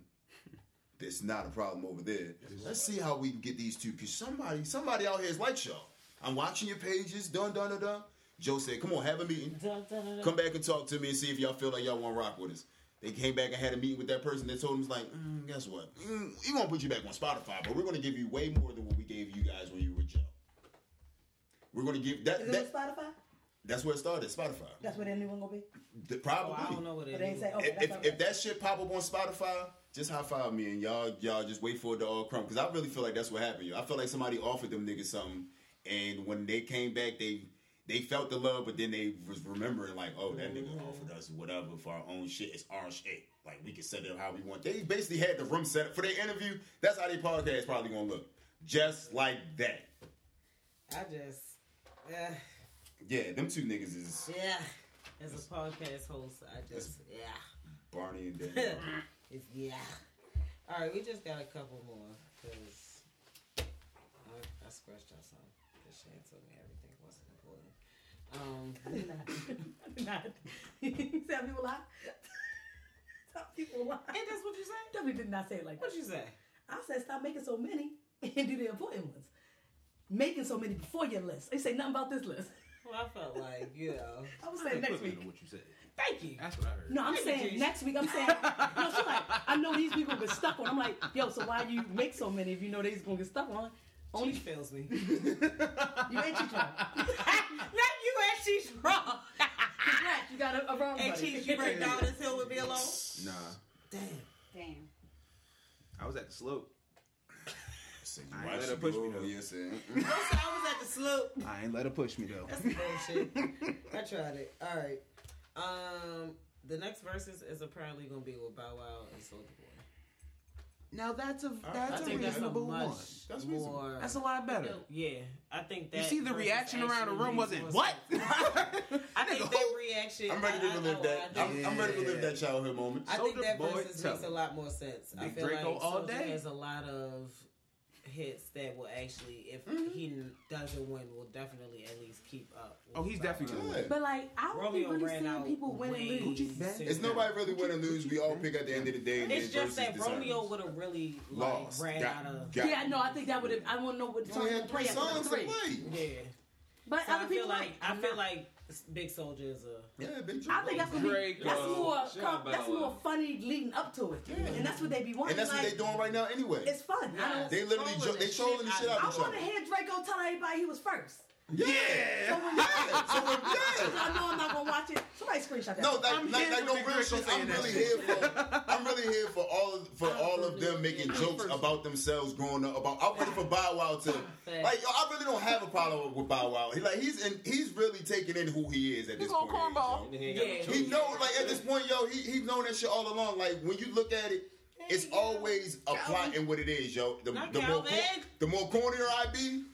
There's not a problem over there. Let's see how we can get these two. Cause somebody, somebody out here is like y'all. I'm watching your pages, dun dun dun dun. Joe said, "Come on, have a meeting. Dun, dun, dun, dun. Come back and talk to me and see if y'all feel like y'all want to rock with us." They came back and had a meeting with that person. They told him, "It's like, mm, guess what? Mm, we gonna put you back on Spotify, but we're gonna give you way more than what we gave you guys when you were Joe. We're gonna give that. Is that Spotify? that's where it started. Spotify. That's where the new one gonna be. The- Oh, probably. I don't know what it But they say, okay, if, if, if that shit pop up on Spotify, just high five me and y'all y'all just wait for it to all crumb. Cause I really feel like that's what happened. Yo. I feel like somebody offered them niggas something, and when they came back, they they felt the love, but then they was remembering like, oh, that nigga mm-hmm. offered us whatever for our own shit. It's our shit. Like we can set it up how we want. They basically had the room set up for their interview. That's how their podcast probably gonna look, just like that. I just, yeah. Yeah, them two niggas is yeah. As a podcast host, I just, yeah. Barney and Daniel. It's, yeah. All right, we just got a couple more because I, I scratched out some. Because Shan told me everything wasn't important. Um, not. not. Some people lie. Some people lie. and that's what you said. Definitely did not say it like that. What you say? I said stop making so many and do the important ones. Making so many before your list. They say nothing about this list. Well, I felt like you know. I was saying next week. What you said. Thank you. That's what I heard. No, I'm Thank saying Jeez. next week. I'm saying no. She's like, I know these people get stuck on. I'm like, yo, so why you make so many if you know they's gonna get stuck on? Only Only fails me. you ain't cheat wrong. Not you and she's wrong. Congrats, you got a, a wrong and buddy. You break down this hill with me alone. Nah, Damn. Damn. I was at the slope. Said I ain't let her push me, though. here saying, I was at the sloop. I ain't let her push me though. That's bullshit. I tried it. All right. Um, the next verses is apparently gonna be with Bow Wow and Soulja Boy. Now that's a I that's a think that's a reasonable much one. That's reasonable. more. That's a lot better. yeah, I think that. You see the reaction around the room wasn't more what? I think Nigga, that reaction. I'm ready to I- I- relive that. I I'm, think- I'm ready to relive that childhood moment. I think Soulja that Boy versus tell makes a lot more sense. I feel Draco like all Soulja day. has a lot of hits that will actually, if Mm-hmm. he doesn't win, will definitely at least keep up. Oh, he's definitely Wow. gonna win. But like, I don't Romeo really ran see people win and lose. sooner. It's nobody really win and lose. We all pick at the end of the day. And It's then just that versus Romeo determines. would have really like lost. ran Got- out of. got- Yeah, no, I think that would have. I want to know what You song only to had play three songs to play. Yeah, But so other I feel people like I I'm feel like Big Soldier is a. Yeah, big Soldier. I think that's gonna be Drake, that's uh, more com- that's more funny leading up to it, yeah. and that's what they be wanting. And that's what like, they doing right now anyway. It's fun. I don't. They literally jo- they trolling the shit shit out out I of each want other. to hear Draco tell everybody he was first. Yeah. So when Yeah. So when- yeah. I know I'm not gonna watch it. Somebody screenshot that. No, like, I'm like, like no real shit. I'm really shit. here for. I'm really here for all of, for all of them making jokes about themselves growing up. About I'm ready for Bow Wow to like. Yo, I really don't have a problem with Bow Wow. He like he's in, he's really taking in who he is at this Big point. in age, cornball. yo. And then he ain't got no Yeah. He know like at this point, yo, he he's known that shit all along. Like when you look at it, it's always a plot in what it is, yo. The, the more the more cornier I be,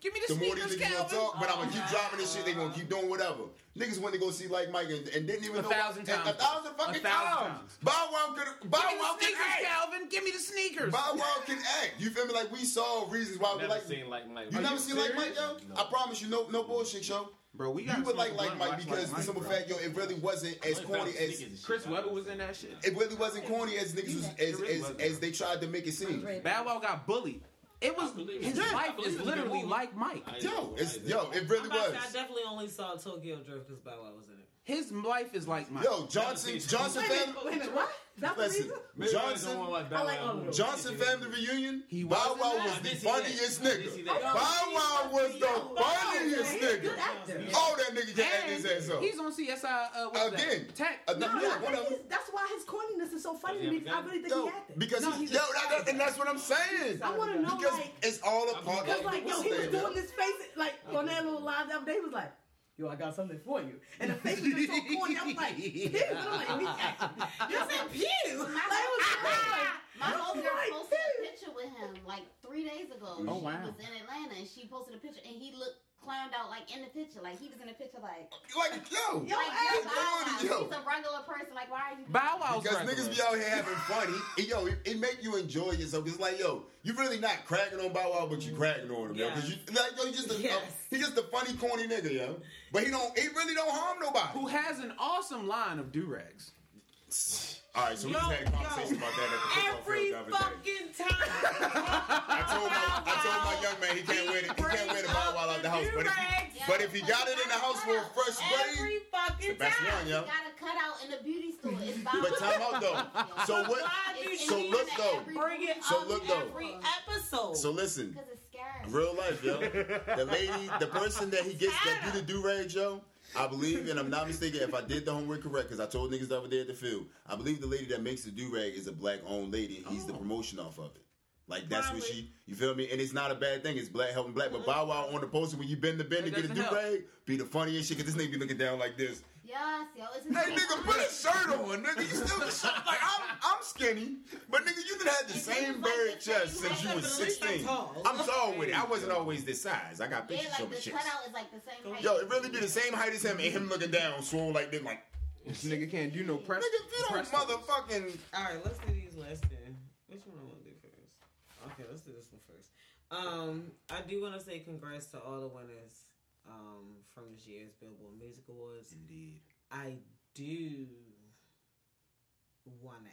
Give me the, the more these sneakers, niggas gonna talk, but I'm gonna keep oh, dropping this shit. They gonna keep doing whatever. Niggas went to go see like Mike and, and didn't even A know thousand a, times. a thousand fucking A thousand times. times. Bow Wow could Bow Wow can act. Calvin. Give me the sneakers. Bow Wow can act. You feel me? Like we saw reasons why we like. seen like Mike. You Are never seen like Mike, yo? No. I promise you, no, no bullshit, yo. Bro, we got You would like like Mike because the simple fact, yo, it really wasn't as corny as sneakers and shit. Chris Webber was in that shit. it really wasn't corny as niggas was as, as, as they tried to make it seem. Bow Wow got bullied. It was his it. Yeah, I life is it was a good literally like Mike. Yo, know, it's yo, it really I'm was. say, I definitely only saw Tokyo Drift because Bow Wow was in it. His life is like Mike. Yo, Johnson Johnson Wait a family. wait a minute, what? That's the Listen, reason? Maybe I Johnson don't I like all of movies. those. Johnson family reunion. He Bow wasn't Wow that. was I the did see that. funniest I did nigga. that. Bow Wow was the funniest He's a nigga. good actor. Oh, that nigga can act his ass up. he's on CSI. Uh, what's Again. that? Tech. No, Yeah, I think whatever. he's, that's why his corniness is so funny to Does he me. have really think Yo, he acted. because No, he's, he's yo, a- that, that- and that's what I'm saying. I want to know, Because like, it's all a part Cause like, yo, he was doing this face, like on that little live the other day. He was like, "Yo, I got something for you," and the face was so corny. I was like, "Pew!" I'm like, "Oh, he's acting." You said pew. Like, was like, My That's older right, posted a picture with him like three days ago. Oh, she wow. was in Atlanta and she posted a picture and he looked clowned out like in the picture. Like he was in the picture like, Like, yo, Yo, like hey, you're Bow yo. He's a regular person. Like why are you Bow Wow's because regular. niggas be out here having fun. He, he- yo, it, it make you enjoy yourself. It's like, yo, you really not cracking on Bow Wow, but you cracking on him, yo. Because you, like, yo, he just a, Yes. he just a funny, corny nigga, yo. But he don't, he really don't harm nobody. Who has an awesome line of do rags? All right, so we Yo, just had a conversation yo. about that at the Every field the other day. fucking time. I told my I told my young man he can't wear the, he can't wear the Bow Wow out the house. But if he, but if he got it in the house for a fresh Every buddy, fucking the best time. one, yo. got a cutout in the beauty store? It's Bow But time out though. So what? So look though. bring it So up look, though. every episode? So listen. Because it's Real life, yo. The lady, the person that he gets that do the do rag, yo. I believe, and I'm not mistaken, if I did the homework correct, because I told niggas the other day at the field, I believe the lady that makes the do rag is a black owned lady, and he's the promotion off of it. Like that's what she, you feel me? And it's not a bad thing. It's black helping black. But Bow Wow on the poster when you bend the bend It to get a do rag, be the funniest shit. Cause this nigga be looking down like this. Yes, yo, it's Hey nigga, put a shirt on, nigga. You still the shirt. Like I'm, I'm skinny, but nigga, you done had the It same seems like bird the same chest since you was but at least I'm 16. tall. I'm tall with it. I wasn't always this size. I got Yeah, pictures like of my the shit. cutout is like the same height. Yo, it really be the same height as him and him looking down, swole like this, like This nigga can't do no press. nigga, if you don't motherfucking. All right, let's do these last then. Which one I want to do first? Okay, let's do this one first. Um, I do want to say congrats to all the winners um, from this year's Billboard Music Awards. Indeed. I do want to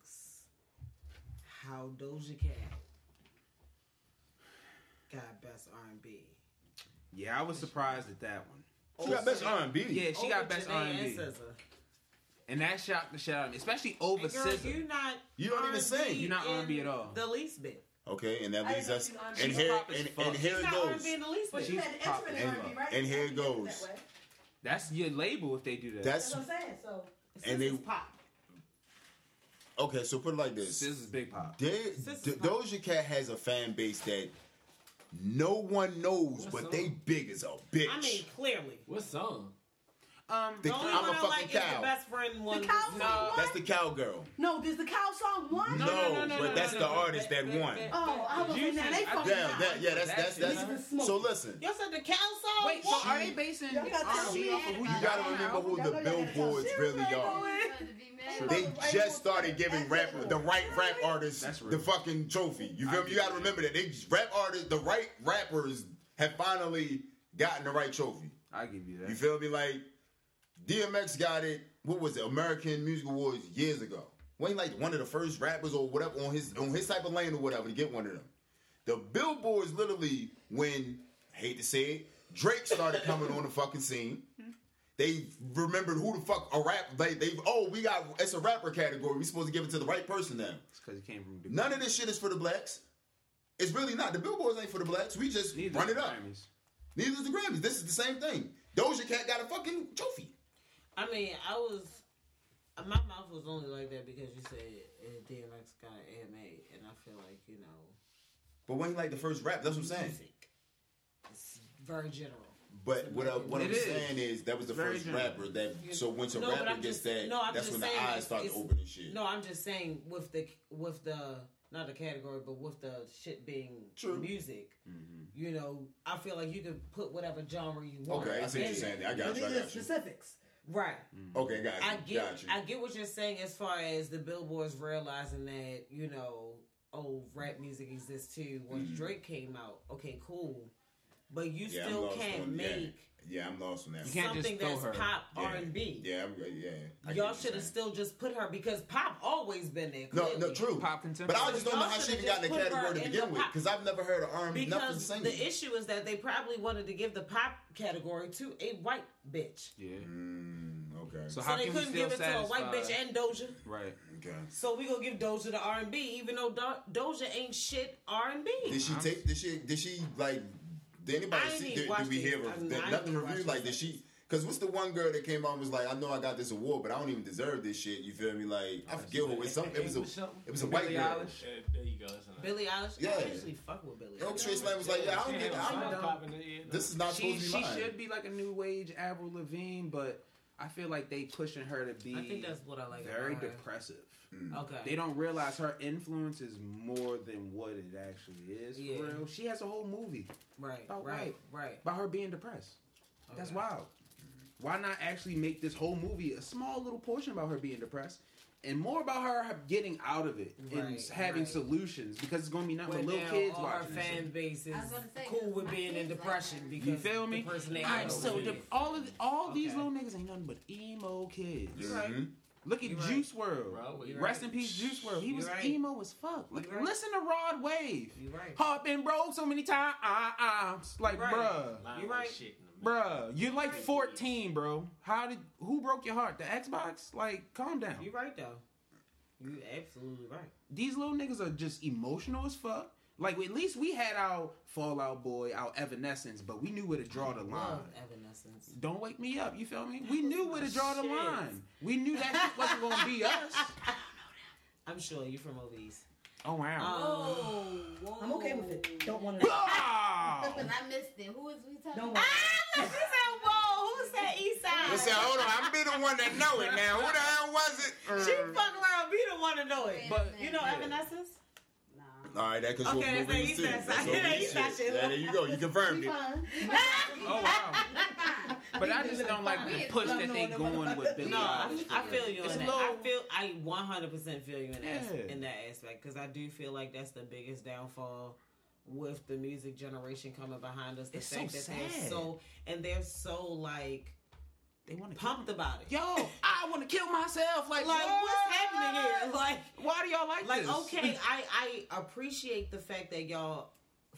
ask how Doja Cat got Best R&B. Yeah, I was surprised at that one. She got best R&B. Yeah, she Over got best Janae R&B, and and that shocked the shit out of me, especially over And girl, SZA. you're not. You don't even R&B sing. You're not in R&B at all. The least bit. Okay, and that leads us. And here, and, and here it goes. R&B in the least But She's had the popping. And- R&B, right? and here it goes. that. That's your label if they do that. That's That's what I'm saying. So And they- it's pop. okay, so put it like this. This is Big Pop. They, D- Doja Cat has a fan base that no one knows, What but they big as a bitch. I mean, clearly. What song? Um, The- The only I'm a one I fucking like is cow. the best friend one. cow no, song? That's the cowgirl. No, there's the cow song one. No, no, no, no, but that's no, the no. artist that That- won. that- Oh, I was You saying now they I- fucking Yeah, that, yeah, that's that's That's that's. the. So listen, Y'all said the cow song. Wait, so are they basing Y'all got R&B to off of who you you gotta remember who the know y'all gotta billboards really are. They just started giving rap the right rap artists the fucking trophy. You feel me? You gotta remember that they rap artists, the right rappers have finally gotten the right trophy. I give you that. You feel me? Like DMX got it. What was it? American Music Awards years ago. Wasn't like one of the first rappers or whatever on his on his type of lane or whatever to get one of them. The billboards literally when hate to say it, Drake started coming on the fucking scene. They remembered who the fuck a rap. They they oh we got it's a rapper category. We supposed to give it to the right person now. It's because he came from the None of this shit is for the blacks. It's really not. The billboards ain't for the blacks. We just Neither run it up. Grammys. Neither is the Grammys. This is the same thing. Doja Cat got a fucking trophy. I mean, I was. My mouth was only like that because you said DMX got an AMA, and I feel like you know, But when he like the first rap, that's what I'm saying. music. It's very general. But what, I, what I'm It is. saying is that was the very first general. rapper that. So once a No, rapper gets just that, no. I'm that's just when saying the eyes start to open and shit. No, I'm just saying with the with the not the category, but with the shit being True. music. Mm-hmm. You know, I feel like you can put whatever genre you want. Okay, I see what you're saying. I got you. I these are got you. specifics. Right. Okay, got you. I get got you. I get what you're saying as far as the billboards realizing that, you know, oh, rap music exists too. Once Drake came out, okay, cool. But you Mm-hmm. Yeah, I'm still lost can't on- make yeah. Yeah, I'm lost on that. You can't something throw that's her. pop. R and B. Yeah, I'm, yeah. I Y'all should have still just put her because pop always been there. No, Clearly. no, true. Pop But. I just don't know Y'all how she even got in the just put her category to begin with because I've never heard of R&B nothing Because singing. the issue is that they probably wanted to give the pop category to a white bitch. Yeah. Mm, okay. So So how they can couldn't still give it to a white bitch and Doja. Right. okay. So we gonna give Doja the R and B, even though Do- Doja ain't shit R and B. Did she take? Did she? Did she like? Did anybody I ain't see? even Did, did we hear? I mean, did I nothing ain't reviewed. Like, it. did she? Because what's the one girl that came out and was like, I know I got this award, but I don't even deserve this shit. You feel me? Like, I oh, forget who. It's some. It was a. It was a white Billie girl. Eilish. Yeah, there you go. That's enough. Billie Eilish. Yeah. I actually fuck with Billie. Yo, Eilish. Trey Slam was like, yeah, I don't get. I don't, Popping it, this is not She supposed to be she mine. should be like a new age Avril Lavigne, but I feel like they pushing her to be I think that's what I like. very about her. depressive. Mm. Okay. They don't realize her influence is more than what it actually is. Yeah. For real, she has a whole movie right. about right. Right. about her being depressed. That's Okay. wild. Why not actually make this whole movie a small little portion about her being depressed? And more about her getting out of it and having right. solutions because it's gonna be nothing When but little now kids all her watching. this fan shit. base is I say, cool 'cause with being in kids like depression because You feel me? the person they Alright, know so is the, all of all these little niggas ain't nothing but emo kids. Mhm. Look at You right. Juice WRLD. Bro, Rest right. in peace, Juice WRLD. He You was right. emo as fuck. Like, right. listen to Rod Wave. You right. Heart been broke so many times. Ah, ah. Like, Right. bruh, You like right. Shit in the middle. bruh, you're like 14, bro. How did who broke your heart? The Xbox? Like, calm down. You're right though. You absolutely right. These little niggas are just emotional as fuck. Like, at least we had our Fall Out Boy, our Evanescence, but we knew where to draw the line. Evanescence. Don't wake me up. You feel me? We knew where to draw the Shit. line. We knew that shit wasn't gonna be us. I don't know them. I'm sure you from over east. Oh wow. Oh, whoa. I'm okay with it. Don't want to. Wow. Because I missed it. Who was we talking Don't about? Ah, she said, "Whoa, who said East Side?" Listen, hold on. I'm be the one that know it now. Who the hell was it? She fuck around, be the one to know it. But You know Yeah. Evanescence? Nah. All right, that because Okay, you're that's moving East the Side. That's Yeah, over East shit. shit. Yeah, there you go. You confirmed it. Oh wow. But I just don't like the push that they going with Billie No, I, feel you It's in that. I feel I 100% feel you in that Yeah. in that aspect because I do feel like that's the biggest downfall with the music generation coming behind us. The It's so fact that they're sad. so and they're so like They want to pumped about it. Yo, I want to kill myself. Like, like what? what's happening here? Like Why do y'all like, like this? okay, I I appreciate the fact that y'all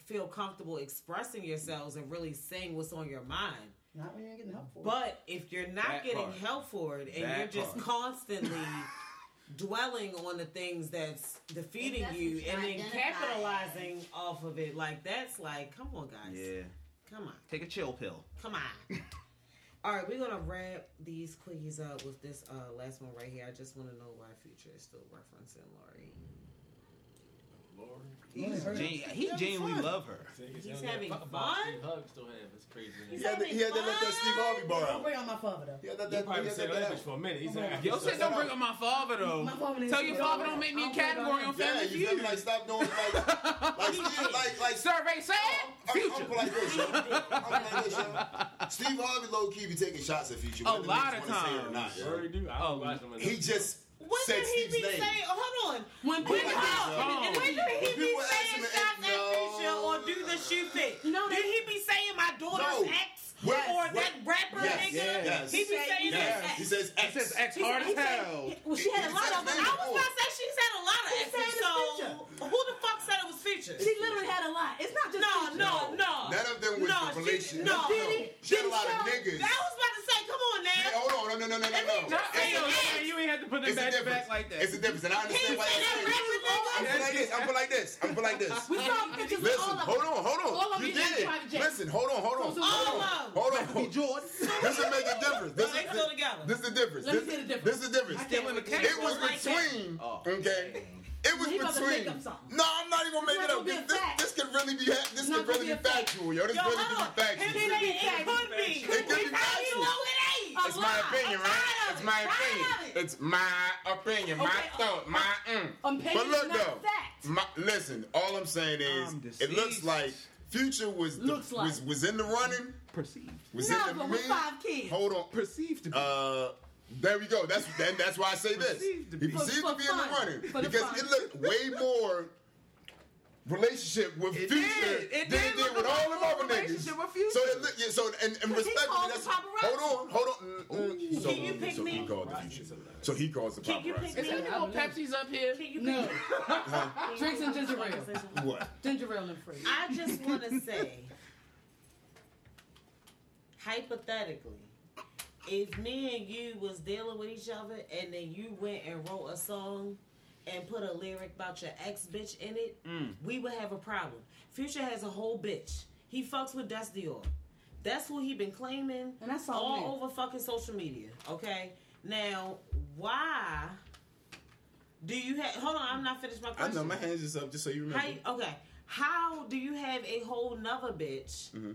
feel comfortable expressing yourselves and really saying what's on your mind. Not when you're getting help for it. But if you're not That getting part. help for it and That you're just part. constantly dwelling on the things that's defeating If that's you and then identify capitalizing off of it, like that's like, come on, guys, Yeah. come on, Take a chill pill. come on. All right, we're gonna wrap these quickies up with this uh, last one right here. I just want to know why Future is still referencing Lori. Lord. He's gen- he genuinely love her. He's having fun? Steve Hug still have. It's crazy. He had to, he had to let that Steve Harvey bar Don't out. bring on my father though. He had to let You that, probably he had said let that that bitch for a minute. He Oh, said, Yo said don't bring up my father though. My father Tell your father don't make me a that. I don't category on bring Yeah, Family you feel me? Feud. Like stop doing like like Steve, like like Survey said I'm, I'm Future. like this, yo. I'm like this, yo. Steve Harvey low key be taking shots at Future. A whether lot niggas of wanna say it or times. not, I yo. already do. I Oh, don't watch them. He just When said did he be name. saying? Hold on. When When, people- hold on. Oh. when did he be saying him, shots at no. Future or do the shoe fit? No, did he be saying my daughter's No. ex Yes. or What? that rapper Yes. nigga? Yes. He be saying Yes. that. He says X. He says X He hard as hell. Well, she had a lot of them. I was about to say she's had a lot of He said exes. it's So who the fuck said it was Future? She literally had a lot. It's not just No, Future. no, no. None of them was no, relation. She, no, Diddy- She had a lot of niggas. I was about to say, come on Hey, now. hold on, no, no, no, no, no, no. Not saying that. you ain't have to put them back to back like that. It's a difference, and I understand why you're saying I'm put like this. I'm put like this. I'm put like this. We saw pictures of all Listen, of them. hold on, hold on. All of you did. Listen, hold on, hold on. So- so- hold All on. of them. Hold on. Be Jordan. This will make a difference. This They is still together. this is the difference. Let me This, see the difference. this is the difference. I can't in the wait. It was Like between. Oh. Okay. It was He about to between. make up. No, I'm not even gonna make it up. This, this, this could really be. ha- This not could gonna really be be a fact. factual, yo. This Yo, really could be factual. It could be. It could be. It could be factual. know it ain't? It's my opinion, right? It's my opinion. It's my opinion, my thought, my mm. Opinion But look though, listen. All I'm saying is, it looks like Future was the- Looks like. was was in the running. Perceived. Was No, in the but with five kids. Hold on. Perceived to be. Uh, there we go. That's then. That's why I say this. Perceived to be. perceived For- to be in the running For because fun. it looked way more relationship with It Future did. It than did it look did with all them other niggas. relationship with Future. So it look, yeah, so and, and Because he respectfully, that's the hold on, hold on. Mm. So, Can you pick so me? he called the Future. So he calls the Can you paparazzi. pick me? no Pepsi's up here? Can you No. pick Drinks and ginger ale. What? Ginger ale and free. I just want to say, hypothetically, if me and you was dealing with each other and then you went and wrote a song and put a lyric about your ex bitch in it, we would have a problem. Future has a whole bitch. He fucks with Dess Dior. That's who he been claiming And that's all all over fucking social media. Okay, now why do you have? Hold on, I'm not finished my question. I know my hands is up just so you remember. How you, okay, how do you have a whole nother bitch, Mm-hmm.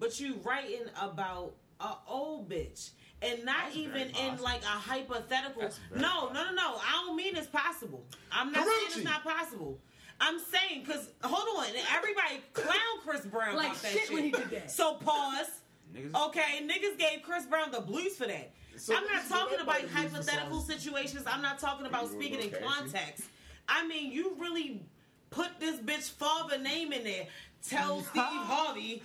But you writing about a old bitch? And not That's even in like a hypothetical. No, no, no, no. I don't mean it's possible. I'm not saying it's not possible. I'm saying because hold on, everybody clown Chris Brown Like about that shit shit. when he did that. So pause. Niggas- Okay, niggas gave Chris Brown the blues for that. So I'm not talking about everybody uses for hypothetical situations. I'm not talking about People speaking in catchy. context. I mean, you really put this bitch father name in there. Tell Steve Harvey,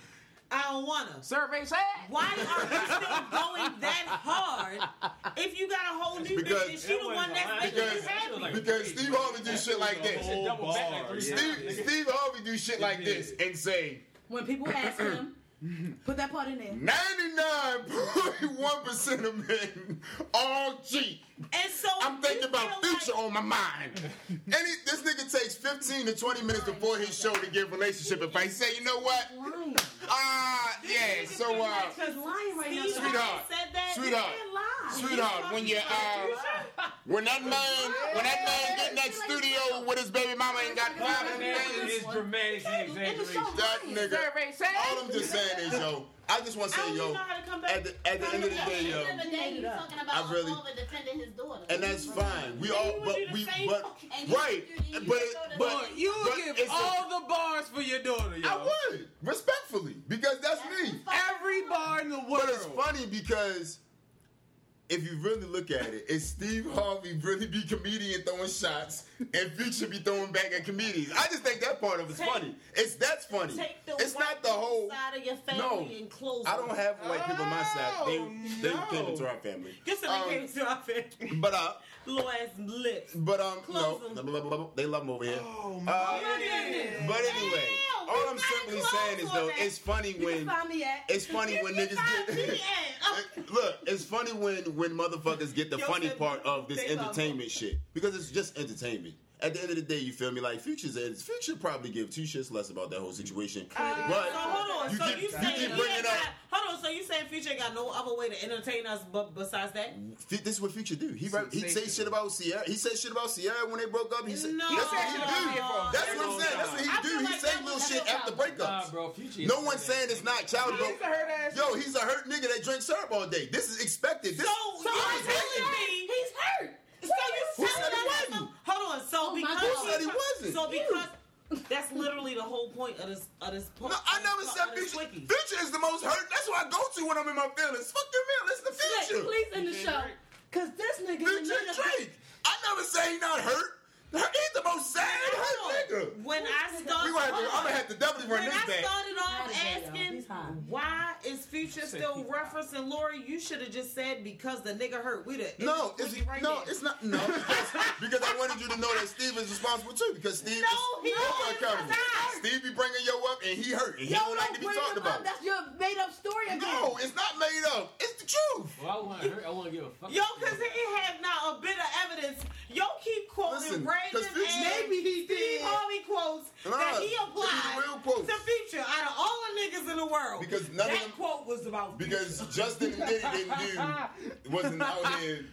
I don't wanna. Survey said. Why are you still going that hard if you got a whole new Because- bitch and she the one that's making you Because- happy? Because Steve Harvey do shit like this. Double back like Steve, times. Steve Harvey do shit like this and say When people ask him, put that part in there. 99.1% of men all cheat. And so I'm thinking about future like- on my mind. And he, this nigga takes 15 to 20 minutes before his show to give relationship advice. Say, you know what? Lying. Ah, yeah. So, uh, He's lying right now. Sweetheart. Said that. Sweetheart. Lie. sweetheart, when you uh, when that man, when that man get in that studio with his baby mama and got five of them That things, is dramatic and exaggeration. that nigga. All I'm just saying is, yo, I just want to say, yo, know how to come back. at the at the end of the day, yo, end of the day, you talking I about really- over defending his daughter. and that's fine. We all, but would do the we, but you- right, you- you- but you it, go to- but you but give all the bars for your daughter, yo. I would respectfully because that's me. Every bar in the world. But it's funny because if you really look at it, it's Steve Harvey really be comedian throwing shots and Future be throwing back at comedians. I just think that part of it's Take- funny. It's that's funny. Take the It's white not the whole. side of your family No, and close I don't have white people on my side. They Oh, they no. came into our family. Guess what Um, they came to our family? But uh, Little ass lips. but um, Close no, them. they love them over here. Oh, Uh, goodness. but anyway, Damn, all I'm simply saying is though, that. it's funny You when at. it's funny when niggas Find me get. at- oh, Look, it's funny when when motherfuckers get the Yo funny said part of this entertainment shit because it's just entertainment. At the end of the day, you feel me? Like Future in, Future probably give two shits less about that whole situation. Uh, but so hold on. you so keep, you you keep bringing ain't up. got, hold on. So you saying Future got no other way to entertain us but besides that? This is what Future do. He write, he say Sensational. shit about Ciara. He said shit about Ciara when they broke up. He said No. that's what he No. do. That's what I'm saying. That's what he I do. feel He like say little shit a after Nah, breakups. bro. Future. No one's saying it's not childish, bro. Yo, he's a hurt nigga that drinks syrup all day. This is expected. This, So this you're is telling me He's hurt. So you Who telling said he wasn't? Hold on. So Oh my because God. Who said he wasn't? So because that's literally the whole point of this of this. po- No, I never said Future. Future is the most hurt. That's what I go to when I'm in my feelings. Fuck your man. Listen to Slick, Future. please end the show. Cause this nigga, Future nigga Drake. I never say he not hurt. He's the most sad hurt Hold nigga. When I started, We gonna have to, I'm gonna have to definitely run when this I back. started off Outta here, yo. asking why is Future still referencing Lori, you should have just said because the nigga hurt. We the No, it's wiki right no, there. it's not. No, because, because I wanted you to know that Steve is responsible too. Because Steve, No, is, he both are is accountable. not. Steve be bringing yo up, and he hurt, and he Yo, don't like to don't be bring talked about. up. That's your made up story again. No, it's not made up. It's the truth. Well, I want to hurt. I want to give a fuck. Yo, cause he have not a bit of evidence. Yo, keep quoting Listen, random 'cause Future- Maybe he did. Steve did. Harvey quotes Nah, that he these are applied real quotes. to Future out of all the niggas in the world. Because none of them- quote was about Because Justin and Diddy didn't do, wasn't out here.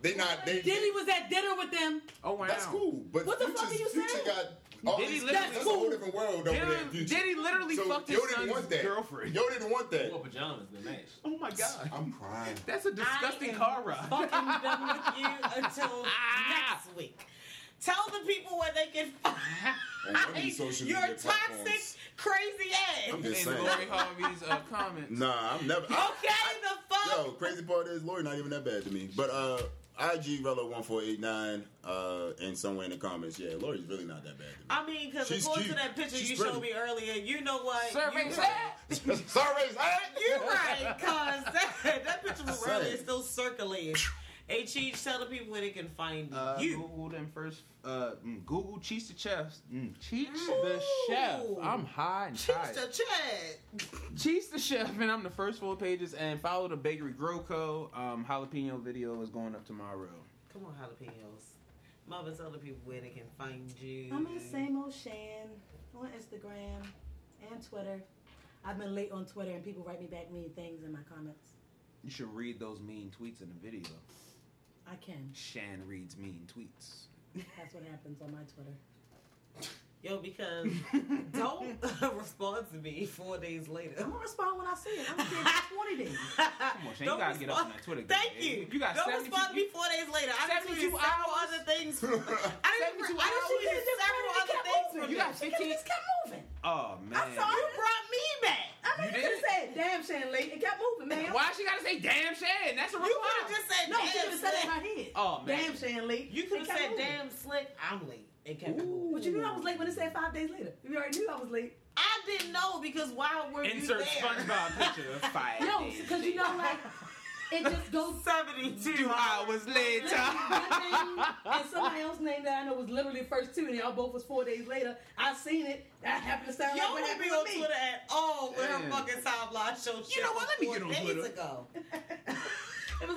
They not. They. Diddy was at dinner with them. Oh wow. That's cool, but What the fuck are you Future saying? got. All Diddy these, literally- that's a whole different world over there. in Diddy, Future. Diddy literally So fucked yo his didn't want that. girlfriend. Yo didn't want that. Wore pajamas to match. Oh my god. I'm crying. That's a disgusting I am car ride. Fucking done with you until ah! next week. Tell the people where they can On one of find these social your toxic, platforms. crazy I'm ass. just In saying. Lori Harvey's uh, comments. Nah, I'm never. Okay, the fuck. Yo, crazy part is Lori not even that bad to me. But uh IG Rella one four eight nine uh and somewhere in the comments, yeah, Lori's really not that bad to me. I mean, because according cute. to that picture She's you pretty. showed me earlier, you know what? Survey you said. right. Sorry, hey? You right, cause that, that picture from Say. earlier is still circulating. Hey, Cheech, tell the people where they can find Uh, you. Google them first. Uh, mm, Google Cheech the Chef. Mm, Cheech the Chef. I'm high and Cheech tired. the Chad. Cheese the Chef, and I'm the first four pages. And follow the Bakery Grow Co. Um, jalapeno video is going up tomorrow. Come on, jalapenos. Mother, tell the people where they can find you. I'm in same old Shan on Instagram and Twitter. I've been late on Twitter and people write me back mean things in my comments. You should read those mean tweets in the video. I can. Shan reads mean tweets. That's what happens on my Twitter. Yo, because don't uh, respond to me four days later. I'm gonna respond when I see it. I'm saying 20 days. Come on, Shane, you Don't gotta get up respond- on that Twitter game. Thank you. You got Don't respond to me four days later. I done 72 tweeted several hours? other things. I didn't. 72 I done hours? tweeted several other things. You you. got It 15 just kept moving. Oh man. I saw You brought me back. I mean, You you could have did? said, damn, Shan late. It kept moving, man. Why she gotta say damn Shan? That's a You could have just said No, she damn could have said it in slick. her head. Oh, man. Damn, Shan late. You could have said damn slick. I'm late. It kept moving. But you knew I was late when it said five days later. You already knew I was late. I didn't know because why were you Insert there? SpongeBob picture of five No, because you know, like, it just goes. Seventy-two hours later. Name and somebody else's name that I know was literally first two, and y'all both was four days later. I seen it. That happened to sound Yo like what don't happened be on. Twitter at all with her fucking timeline show. You know what? Let me four get on days Twitter. ago.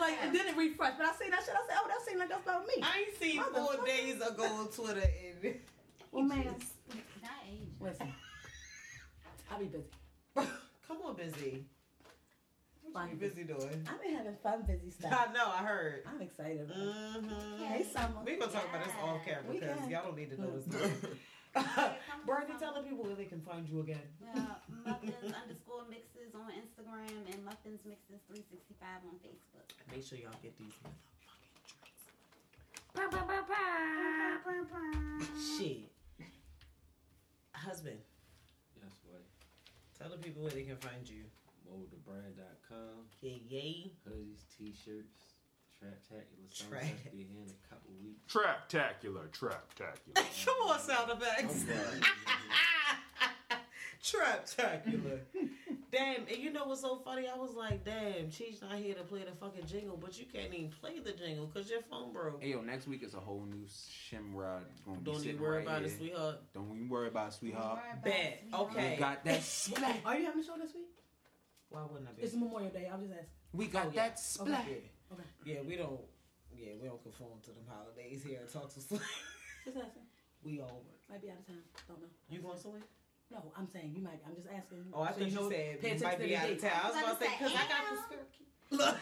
It was like, and then it refreshed. But I seen that shit. I said, oh, that seemed like that's about me. I ain't seen four Motherfucker. days ago on Twitter and Well, man, Not age. listen. I'll be busy. come on, busy. What you busy doing? I've been having fun, busy stuff. I know, I heard. I'm excited. About. Mm-hmm. Hey, Summer. We gonna talk about this off camera because y'all don't need to know this. Bernie, tell the people where they can find you again. Uh, muffins underscore mixes on Instagram and muffins mixes 365 on Facebook. Make sure y'all get these motherfucking drinks. Shit. Husband, Yes, what? tell the people where they can find you. MoldTheBrand.com. Yeah, yay. Hoodies, t-shirts, Traptacular. Summer Trap. Fest Be here in a couple weeks. Traptacular, traptacular. Come on, sound effects. Traptacular. Damn, and you know what's so funny? I was like, damn, Cheech not here to play the fucking jingle, but you can't even play the jingle because your phone broke. Hey yo, next week is a whole new Shimrod gonna be Don't sitting even worry right about it, sweetheart. Don't even worry about it, sweetheart. Bet. Okay. We got that splat. Are you having a show this week? Why wouldn't I be? It's Memorial Day. I was just asking. We got Oh, yeah. that splat. Yeah. Okay. Yeah, we don't. Yeah, we don't conform to them holidays here at Talks with Slang. Just asking. We all would. Might be out of town. Don't know. You going somewhere? No, I'm saying you might. I'm just asking. Oh, I So thought you know- said pay you attention might to be the out of dates. town. I was I about to say, because I got the say, skirt. Look.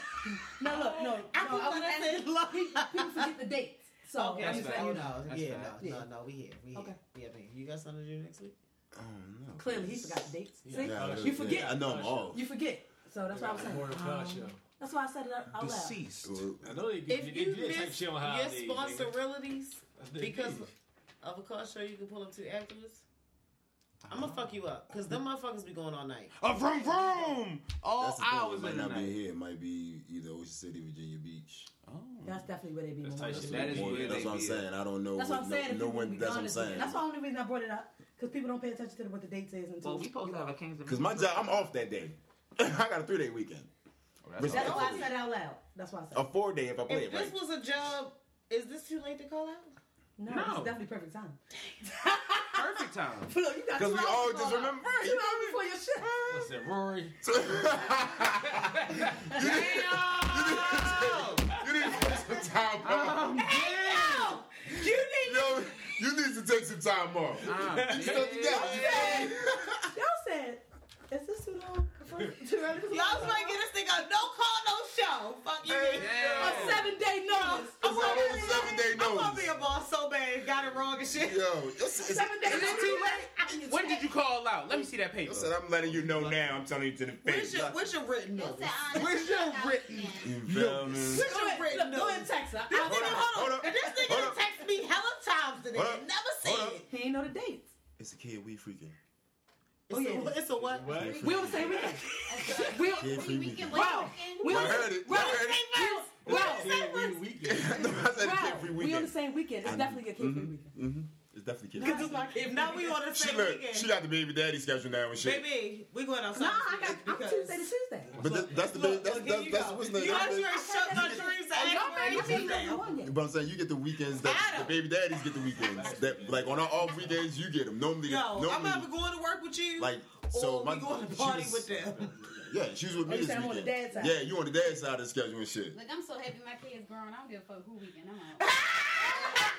No, look, no. I no, was was gonna say, asking- look. People, people forget the dates. So Okay, I'm just fair. letting Oh, you know. no, That's yeah, no, Yeah. no, no, we here, we here. Okay. We have You got something to do next week? Oh no. Clearly, he forgot the dates. See, Yeah, I you know. forget. I know I'm off. You forget. So that's what I was saying. More Um, show. that's why I said it out, out loud. Deceased. I know they If they- you they take miss shit your holidays, nigga. sponsorities That's their because of a car show you can pull up to afterwards, I'm gonna fuck you up because them motherfuckers be going all night. A vroom vroom! All That's the thing. hours It might of the not be night. here. It might be either Ocean City, Virginia Beach. Oh. That's definitely where they be. That's more. tight shit. That is More- where that's they what I'm be saying. at. I don't know. That's what I'm saying. No, if no people one. That's what I'm this weekend. saying. That's the only reason I brought it up because people don't pay attention to what the date is until. Well, we supposed you to have a off. Kings Because my job, I'm off that day. I got a three day weekend. Oh, that's That's all why. I said it out loud. That's why I said. A four day if I play If it right. this was a job, is this too late to call out? No, No. it's definitely perfect time. Perfect time. Look, you got Because we all to just call out. remember. Two hours before your shift. Listen, Rory. You need to take some time off. You need Yo, you need to take some time off. Ah, You stuck together. Y'all said, is this too long? Too early? for Y'all was some- like, get this nigga no call, no. Fuck you. Hey. A seven day notice. I'm It's a gonna whole be- seven day I'm gonna be a boss so bad, got it wrong and shit. Yo, it's, it's, Seven days. Is it too late? When did you call out? Let me see that paper. I said, I'm letting you know now. I'm telling you to the Where's face. your, where's your written It's notice? Where's your written there. You feel me? Where's your written look, go ahead and text her. This I'll nigga, hold hold on. this nigga Hold done up. text me hella times today. Never Hold up. said. He ain't know the dates. It's a kid. We freaking. It's, Oh, yeah. a, it's a what? What? We on the same weekend. That's. We Kid We free we weekend. can Wow. We on the- heard it. I Well, heard it. Well, weekend. No, I said well, kid free we on the same weekend. It's I- definitely a kid free mhm, weekend. It's definitely kid Cause it's like, if now we on the She look, weekend. she got the baby daddy schedule now and shit. Baby, we going outside. No, this I got. I'm because- Tuesday to Tuesday. But that, that's the Look, that's look, here that's, you that's what's the You that's guys the- already shut my dreams Oh, y'all out. ain't seen number one yet. But I'm saying you get the weekends that the baby daddies get the weekends. That like on our off weekends you get them. Normally, Yo, I'm normally either going to work with you, like so or my we going to party was- with them. Yeah, she was with Oh, me you this I'm on the weekend. dad's side? Yeah, you on the dad's side of the schedule and shit. Look, I'm so happy my kids grown. I don't give a fuck who weekend I'm out.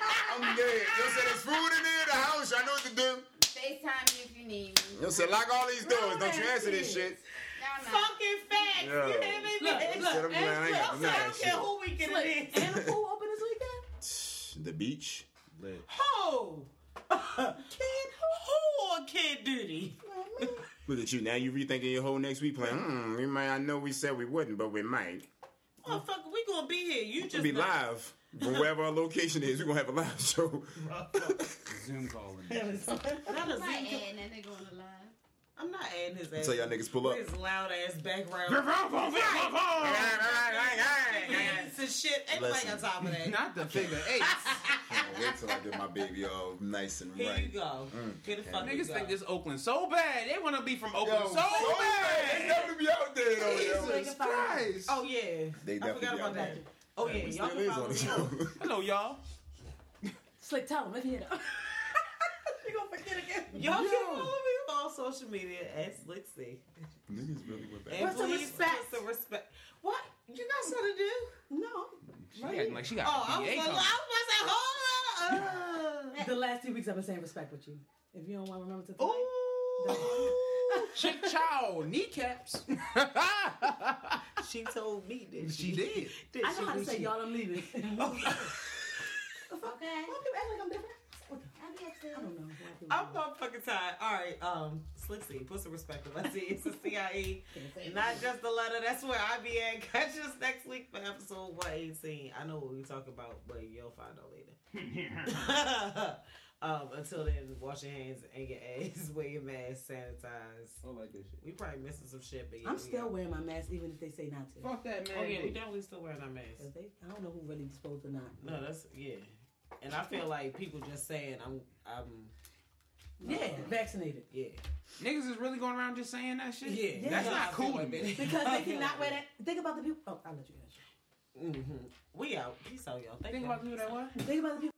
I'm dead. You said there's food in there, the house. I know what to do. FaceTime me if you need me. You said lock all these doors. Don't you answer this shit. No, no. Fucking facts. Yo. You hear me? Look, bitch? look, Said I'm I ain't got I'm none I don't care shit. who weekend Look, it is. and the pool open this weekend. The beach. Lit. Who? Kid, who on Kid Duty? Look at you now. You rethinking your whole next week plan. Hmm. We might. I know we said we wouldn't, but we might. Motherfucker, we gonna be here. You We'll just be not- live from wherever our location is. We're gonna have a live show. Zoom calling. Not a I'm Zoom not adding that nigga on the live. I'm not adding his ass. Until y'all niggas pull up. His loud ass background. Can't and shit. Ain't nobody got time for that. Not the figure eight. wait till I get my baby all nice and Here right. you go. Mm, Here the fuck Niggas think this Oakland so bad. They want to be from Yo, Oakland so, so bad. They never be out there though. yo. Jesus Christ. Oh yeah. They I definitely forgot be about out that. There. Oh yeah, We y'all still can is follow on the me. show. Hello, y'all. Slick, tell him. Let me hear that. you gonna forget again? Y'all can follow me on social media at Slicksy. Niggas really went back. And What's the please respect? put some respect. What? You got something to do? No. She acting like she got Oh, I a was, PA like, I coming. was about to say, hold up. The last two weeks I've been saying respect with you. If you don't want to remember to tonight. Ooh. Chick chow kneecaps. she told me that she did. Did I she know how to say she- y'all. I'm leaving. Okay. Why people act like I'm different? I'll upset. I don't know. why I'm do that. motherfucking tired. All right, um, Slicksy, put some respect on my team. It's the CIA, not just the letter. That's where I be at. Catch us next week for episode 118. I know what we talk about, but you'll find out later. Um, until then, wash your hands and your ass, wear your mask, sanitize. I don't like that shit. We probably missing some shit, but yeah, I'm still out. wearing my mask even if they say not to. Fuck that man. Oh yeah, we definitely still wearing our masks. 'Cause they, I don't know who really supposed to not. No, that's yeah. And I feel like people just saying I'm, I'm, yeah, vaccinated. yeah, Niggas is really going around just saying that shit. yeah. That's how not cool to like Because they cannot wear that. Think about the people. Oh, I'll let you finish. Mm-hmm. We out. Peace out, y'all. Thank Think you. about people that was. Think about the people